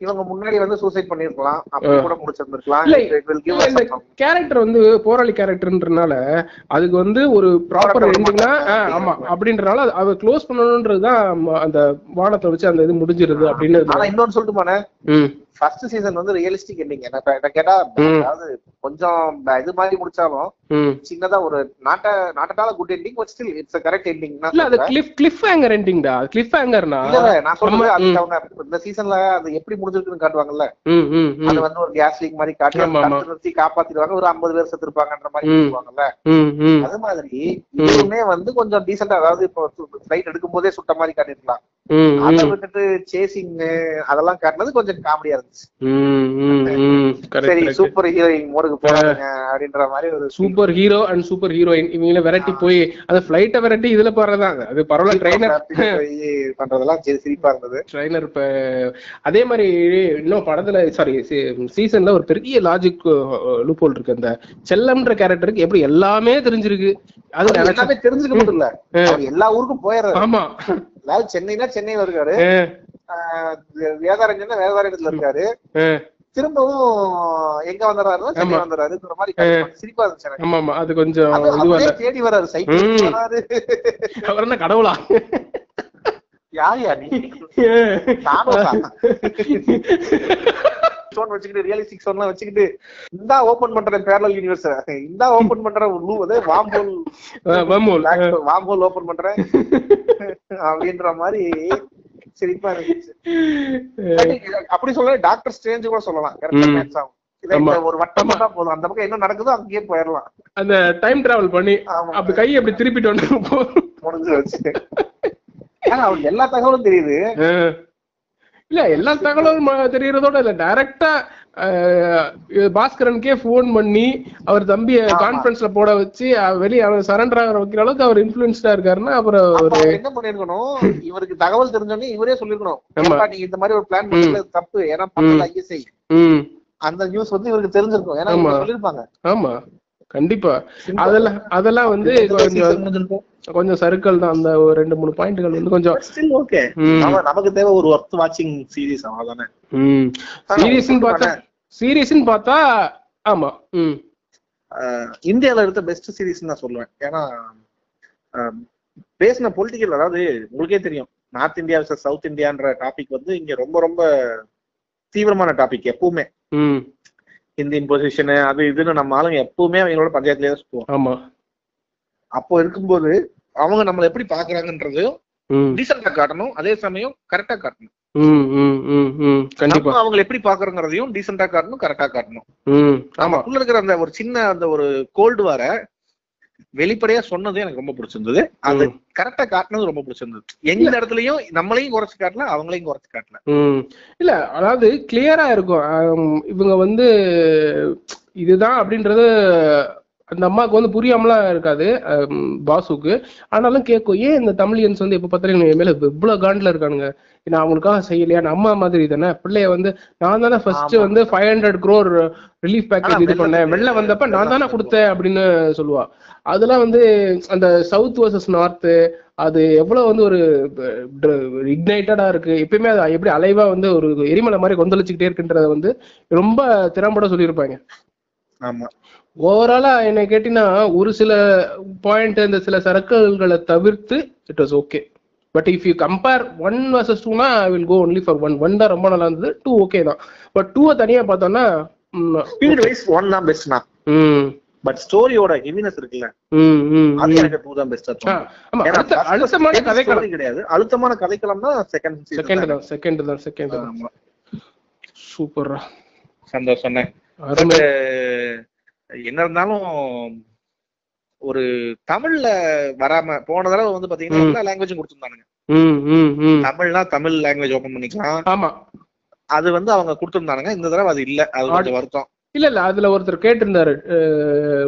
இவங்க முன்னாடி வந்து சூசைட் பண்ணிருக்கலாம். அப்படி கூட முடிச்சிருந்திருக்கலாம். கேரக்டர் வந்து போராளி கேரக்டர்ன்றனால அதுக்கு வந்து ஒரு ப்ராப்பர் எண்டிங்னா. ஆமா அப்படின்றனால அவ க்ளோஸ் பண்ணணுன்றதுதான் ம- அந்த வானத்தை வச்சு அந்த இது முடிஞ்சிருது அப்படின்னு இன்னொன்னு சொல்லிட்டுமானே ம். ஃபர்ஸ்ட் சீசன் வந்து ரியலிஸ்டிக் எண்டிங் என்ன கேட்டா. அதாவது கொஞ்சம் இது மாதிரி முடிச்சாலும் சின்னதா ஒரு நாட்ட நாட்டட்டால good ending but still it's correct ending இல்ல அது கிளிஃப் கிளிஃப் ஹேங்கர் எண்டிங்டா கிளிஃப் ஹேங்கர்னா இல்ல நான் சொல்றது. அவங்க இந்த சீசன்ல அது எப்படி முடிஞ்சிருக்குன்னு காட்டுவாங்கல்ல? ம் ம் அது வந்து ஒரு கேஸ் லீக் மாதிரி காட்டி நிறுத்தி காப்பாத்திடுவாங்க. ஒரு 50 பேர் செத்துருப்பாங்கன்ற மாதிரி ம். சொல்லுவாங்கல்ல? ம் ம். அது மாதிரி இதுவுமே வந்து கொஞ்சம் டீசெண்டா அதாவது இப்போ ஃபிளைட் எடுக்கும் போதே சுட்ட மாதிரி காட்டிருக்கலாம் அதை விட்டுட்டு சேசிங் அதெல்லாம் காட்டினது கொஞ்சம் காமெடியா ம் சரி. சூப்பர் ஹீரோயின் மோடுக்கு போறாங்க அப்படின்ற மாதிரி ஒரு superhero and superheroine இவங்கள விரட்டி போய் அந்த ஃபிளைட்டை விரட்டி இதுல போறதுதான் அது பரவாயில்ல ட்ரெயினர் பண்றதெல்லாம் சரி சிரிப்பா இருந்தது. ட்ரைனர் இப்ப அதே மாதிரி இன்னும் படத்துல சாரி சீசன்ல ஒரு பெரிய லாஜிக் லூப்போல் இருக்கு. அந்த செல்லம்ன்ற கேரக்டருக்கு எப்படி எல்லாமே தெரிஞ்சிருக்கு. அது எல்லாமே தெரிஞ்சுக்க மட்டும் இல்ல. எல்லா ஊருக்கும் போயிடுறாரு ஆமா. அதாவது சென்னைனா சென்னையில இருக்காரு. வேதாரண்யம்னா வேதாரண்யத்துல இருக்காரு. திரும்பவும் எங்க வந்துடுறாருன்னா சென்னை. வந்துடுறாருங்கிற மாதிரி. சிரிப்பா இருந்துச்சு எனக்கு ஆமா ஆமா. அது கொஞ்சம் தேடி வராரு. சைக்கிள். வராரு. அவர் என்ன கடவுளா? நீ. ஸ்டோன் வச்சுக்கிட்டு ரியலிஸ்டிக் ஸ்டோன்லாம் வச்சுக்கிட்டு இந்தா ஓபன் பண்றேன் பேரலல் யூனிவர்ஸ் இந்தா ஓபன் பண்றேன் லூ வாம்போல் வாம்போல் ஓபன் பண்றேன். அப்படின்ற மாதிரி சிரிப்பா இருந்துச்சு அப்படி சொல்ல டாக்டர் ஸ்ட்ரேஞ்ச் கூட சொல்லலாம். கரெக்டா ஆமா. இந்த ஒரு வட்டம் பண்ணா போதும் அந்த பக்கம் என்ன நடக்குதோ அங்கேயே போயிடலாம் அந்த டைம் டிராவல் பண்ணி. அப்படி கையை அப்படி திருப்பிட்டு. முடிஞ்சு வச்சு ஆனா அவருக்கு எல்லா தகவலும் தெரியுது. இல்ல எல்லா தகவலும் தெரியறதோட இல்ல டைரக்டா பாஸ்கரனுக்கே ஃபோன் பண்ணி அவர் தம்பிய. கான்ஃபரன்ஸ்ல போட வச்சு வெளிய அவன் சரண்டர் ஆகிற வைக்கிற அளவுக்கு அவர் இன்ஃபுளுன்ஸ்டா இருக்காருன்னா அப்புறம் அவர் என்ன பண்ணிருக்கணும் இவருக்கு தகவல் தெரிஞ்சோடனே இவரே சொல்லிருக்கணும் நீங்க இந்த மாதிரி ஒரு பிளான் பண்ணல தப்பு. ஏன்னா ஐஎஸ்ஐ அந்த நியூஸ் வந்து இவருக்கு தெரிஞ்சிருக்கும். ஏன்னா சொல்லிருப்பாங்க ஆமா. கண்டிப்பா. அதெல்லாம் அதெல்லாம் வந்து கொஞ்சம் கொஞ்சம் சர்க்கிள் தான். அந்த ஒரு ரெண்டு மூணு பாயிண்ட்கள் வந்து கொஞ்சம் ஸ்டில் ஓகே. நமக்கு தேவை ஒரு ஒர்த் வாட்சிங் சீரிஸ் அவ்வளவுதானே? ம். ஆனா, சீரியஸ்னு பார்த்தா? சீரியஸ்னு பார்த்தா ஆமா ம். ஆஹ் இந்தியால எடுத்த பெஸ்ட் சீரிஸ் நான் சொல்லுவேன். ஏன்னா ஆஹ் பேசின பொலிட்டிக்கல் அதாவது உங்களுக்கே தெரியும் நார்த் இந்தியா சவுத் இந்தியான்ற டாபிக் வந்து இங்க ரொம்ப ரொம்ப தீவிரமான டாபிக் எப்பவுமே. ம். இந்தியன் பொசிஷனு அது இதுன்னு நம்ம ஆளுங்க எப்பவுமே அவங்களோட பஞ்சாயத்துலயே தான் சுத்துவோம். ஆமா. அப்போ இருக்கும்போது அவங்க நம்மளை எப்படி பாக்குறாங்கன்றதையும் டீசெண்டா காட்டணும் அதே சமயம் கரெக்டா காட்டணும். கண்டிப்பா. நம்ம அவங்களை எப்படி பாக்குறோங்கிறதையும் டீசெண்டா காட்டணும் கரெக்டா காட்டணும். ஆமா. நமக்குள்ள இருக்கிற அந்த ஒரு சின்ன அந்த ஒரு கோல்டு வார வெளிப்படையா சொன்னது எனக்கு ரொம்ப பிடிச்சிருந்தது. அது. கரெக்டா காட்டினது ரொம்ப பிடிச்சிருந்தது. எந்த இடத்துலயும் நம்மளையும் குறைச்சு காட்டல அவங்களையும் குறைச்சு காட்டல. இல்ல அதாவது கிளியரா இருக்கும். இவங்க வந்து இதுதான் அப்படின்றது அந்த அம்மாவுக்கு வந்து புரியாமலாம் இருக்காது பாசுக்கு ஆனாலும் கேட்கும் ஏன் இந்த தமிழியன்ஸ் வந்து எப்ப பார்த்தாலும் என் மேல இவ்வளவு காண்டில் இருக்கானுங்க? நான் அவங்களுக்காக செய்யலையா? அம்மா மாதிரி தானே? பிள்ளைய வந்து நான் தானே ஃபர்ஸ்ட். வந்து five hundred crore relief package இது பண்ணேன். வெளில வந்தப்ப நான் தானே கொடுத்தேன் அப்படின்னு சொல்லுவா. அதெல்லாம் வந்து அந்த சவுத் வர்சஸ் நார்த் அது எவ்வளவு வந்து ஒரு இக்னைட்டடா இருக்கு. எப்பயுமே அது எப்படி அலைவா வந்து ஒரு எரிமலை மாதிரி கொந்தளிச்சுக்கிட்டே இருக்குன்றத வந்து ரொம்ப திறம்பட சொல்லியிருப்பாங்க. ஆமா. ஓவராலா என்னை கேட்டீங்கன்னா ஒரு சில பாயிண்ட் இந்த சில சர்க்கிள்களை தவிர்த்து it was okay but if you compare one versus டூனா I will go only for one one தான் ரொம்ப நல்லா இருந்தது டூ ஓகே தான். பட் டூவை தனியா பார்த்தோம்னா ஸ்பீட் வைஸ் ஒன் தான் பெஸ்ட்னா ம். பட் ஸ்டோரியோட ஹெவினஸ் இருக்குல்ல. ம் ம் அது. எனக்கு டூ தான் பெஸ்டா அழுத்தமான கதைக்களம். கிடையாது. அழுத்தமான கதைக்களம் தான் செகண்ட் செகண்ட் தான். செகண்ட் தான் செகண்ட் தான். ஆமா. சூப்பர்ரா சந்தோஷம் அருமை. என்ன இருந்தாலும் ஒரு தமிழ்ல வராம போன தடவை வந்து பாத்தீங்கன்னா. எல்லா லாங்குவேஜும் கொடுத்துருந்தானுங்க. தமிழ்னா தமிழ் லாங்குவேஜ் ஓபன் பண்ணிக்கலாம். ஆமா. அது வந்து அவங்க கொடுத்துருந்தானுங்க. இந்த தடவை அது இல்ல. அது கொஞ்சம் வருத்தம். இல்ல இல்ல. அதுல ஒருத்தர் கேட்டிருந்தாரு.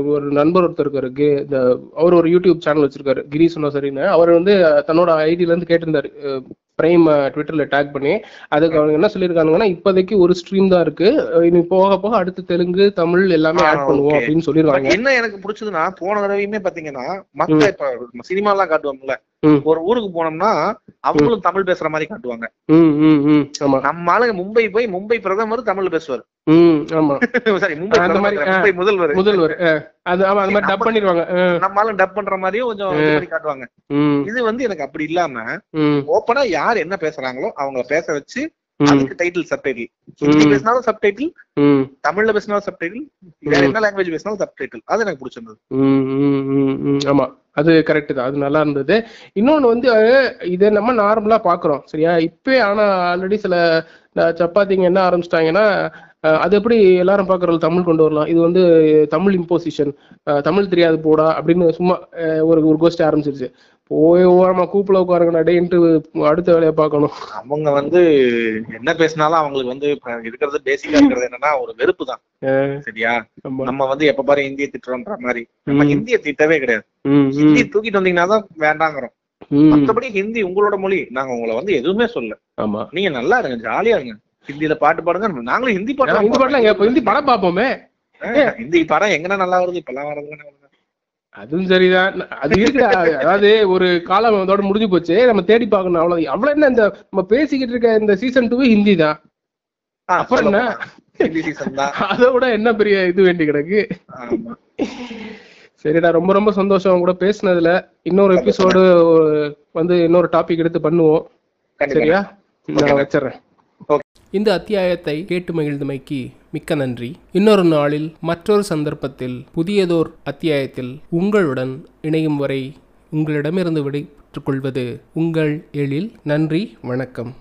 ஒரு நண்பர் ஒருத்தர் இருக்காரு. கே- இந்த அவர் ஒரு யூடியூப் சேனல் வச்சிருக்காரு. கிரி சரின்னு அவர் வந்து தன்னோட ஐடியில இருந்து கேட்டிருந்தாரு. பிரைம் ட்விட்டர்ல டேக் பண்ணி. அதுக்கு அவங்க என்ன சொல்லியிருக்காங்கன்னா இப்போதைக்கு ஒரு ஸ்ட்ரீம் தான் இருக்கு. இனி போக போக அடுத்து தெலுங்கு தமிழ் எல்லாமே ஆட் பண்ணுவோம். அப்படின்னு But சொல்லிருக்காங்க என்ன எனக்கு பிடிச்சதுன்னா போன தடவையுமே பாத்தீங்கன்னா மத்த இப்ப சினிமா எல்லாம் காட்டுவாங்கல்ல. ஒரு ஊருக்கு போனோம்னா அவங்களும் தமிழ் பேசுற மாதிரி காட்டுவாங்க. நம்ம ஆளுங்க மும்பை போய் மும்பை பிரதமர் தமிழ் பேசுவார். மும்பை முதல்வர். முதல்வர் நம்ம ஆளுங்க டப் பண்ற மாதிரியும் கொஞ்சம் காட்டுவாங்க. இது வந்து எனக்கு அப்படி இல்லாம ஓப்பனா யார் என்ன பேசுறாங்களோ அவங்க பேச வச்சு அதுக்கு டைட்டில் சப்டைட்டில் ஹிந்தி. பேசினாலும் சப்டைட்டில் தமிழ்ல பேசினாலும் சப்டைட்டில் வேற. என்ன லாங்குவேஜ் பேசினாலும் சப்டைட்டில் அது எனக்கு பிடிச்சிருந்தது. ஆமா. அது கரெக்ட் தான். அது நல்லா இருந்தது. இன்னொன்னு வந்து இதை நம்ம நார்மலா பாக்குறோம் சரியா? இப்பே ஆனா ஆல்ரெடி சில சப்பாத்திங்க என்ன ஆரம்பிச்சிட்டாங்கன்னா அது எப்படி எல்லாரும் பாக்குறது தமிழ் கொண்டு வரலாம். இது வந்து தமிழ் இம்போசிஷன் தமிழ் தெரியாது போடா அப்படின்னு சும்மா ஒரு ஒரு கோஷ்டி ஆரம்பிச்சிருச்சு. போய் ஓரமா கூப்பிட உட்காருங்கடா டேன்ட்டு அடுத்த வேலையை பார்க்கணும். அவங்க வந்து என்ன பேசினாலும் அவங்களுக்கு வந்து இருக்கிறது பேசிக்கா இருக்கிறது என்னன்னா ஒரு வெறுப்பு தான் சரியா. நம்ம வந்து எப்ப பாரு இந்திய திட்டுறோன்ற மாதிரி. நம்ம. ஹிந்தியை திட்டவே கிடையாது. ஹிந்தி தூக்கிட்டு வந்தீங்கன்னா தான் வேண்டாங்கிறோம். மத்தபடி ஹிந்தி உங்களோட மொழி. நாங்க உங்களை வந்து எதுவுமே சொல்ல ஆமா. நீங்க நல்லா இருங்க ஜாலியா இருங்க. ஹிந்தியில பாட்டு பாடுங்க. நாங்களும் ஹிந்தி பாட்டு பாட்டுல இப்ப ஹிந்தி படம் பார்ப்போமே. ஹிந்தி படம் எங்கன்னா நல்லா வருது? இப்பெல்லாம் வரதுங்க அதுவும் சரிதான். அது இருக்குடா அதாவது ஒரு காலம் அதோட முடிஞ்சு போச்சு. நம்ம தேடி பார்க்கணும். அவ்வளவு அவ்வளவு என்ன இந்த நம்ம பேசிக்கிட்டு இருக்க இந்த சீசன் டூ ஹிந்தி தான். அப்புறம் என்ன? ஹிந்தி சீசன் தான். அதை விட என்ன பெரிய இது வேண்டி கிடக்கு? சரிடா ரொம்ப ரொம்ப சந்தோஷம் கூட பேசுனதுல. இன்னொரு எபிசோடு வந்து இன்னொரு டாபிக் எடுத்து பண்ணுவோம். சரியா? நான் வச்சிடுறேன். இந்த அத்தியாயத்தை கேட்டு மகிழ்ந்தமைக்கு மிக்க நன்றி. இன்னொரு நாளில் மற்றொரு சந்தர்ப்பத்தில் புதியதோர் அத்தியாயத்தில் உங்களுடன் இணையும் வரை உங்களிடமிருந்து விடை கொள்வது உங்கள் எழில். நன்றி வணக்கம்.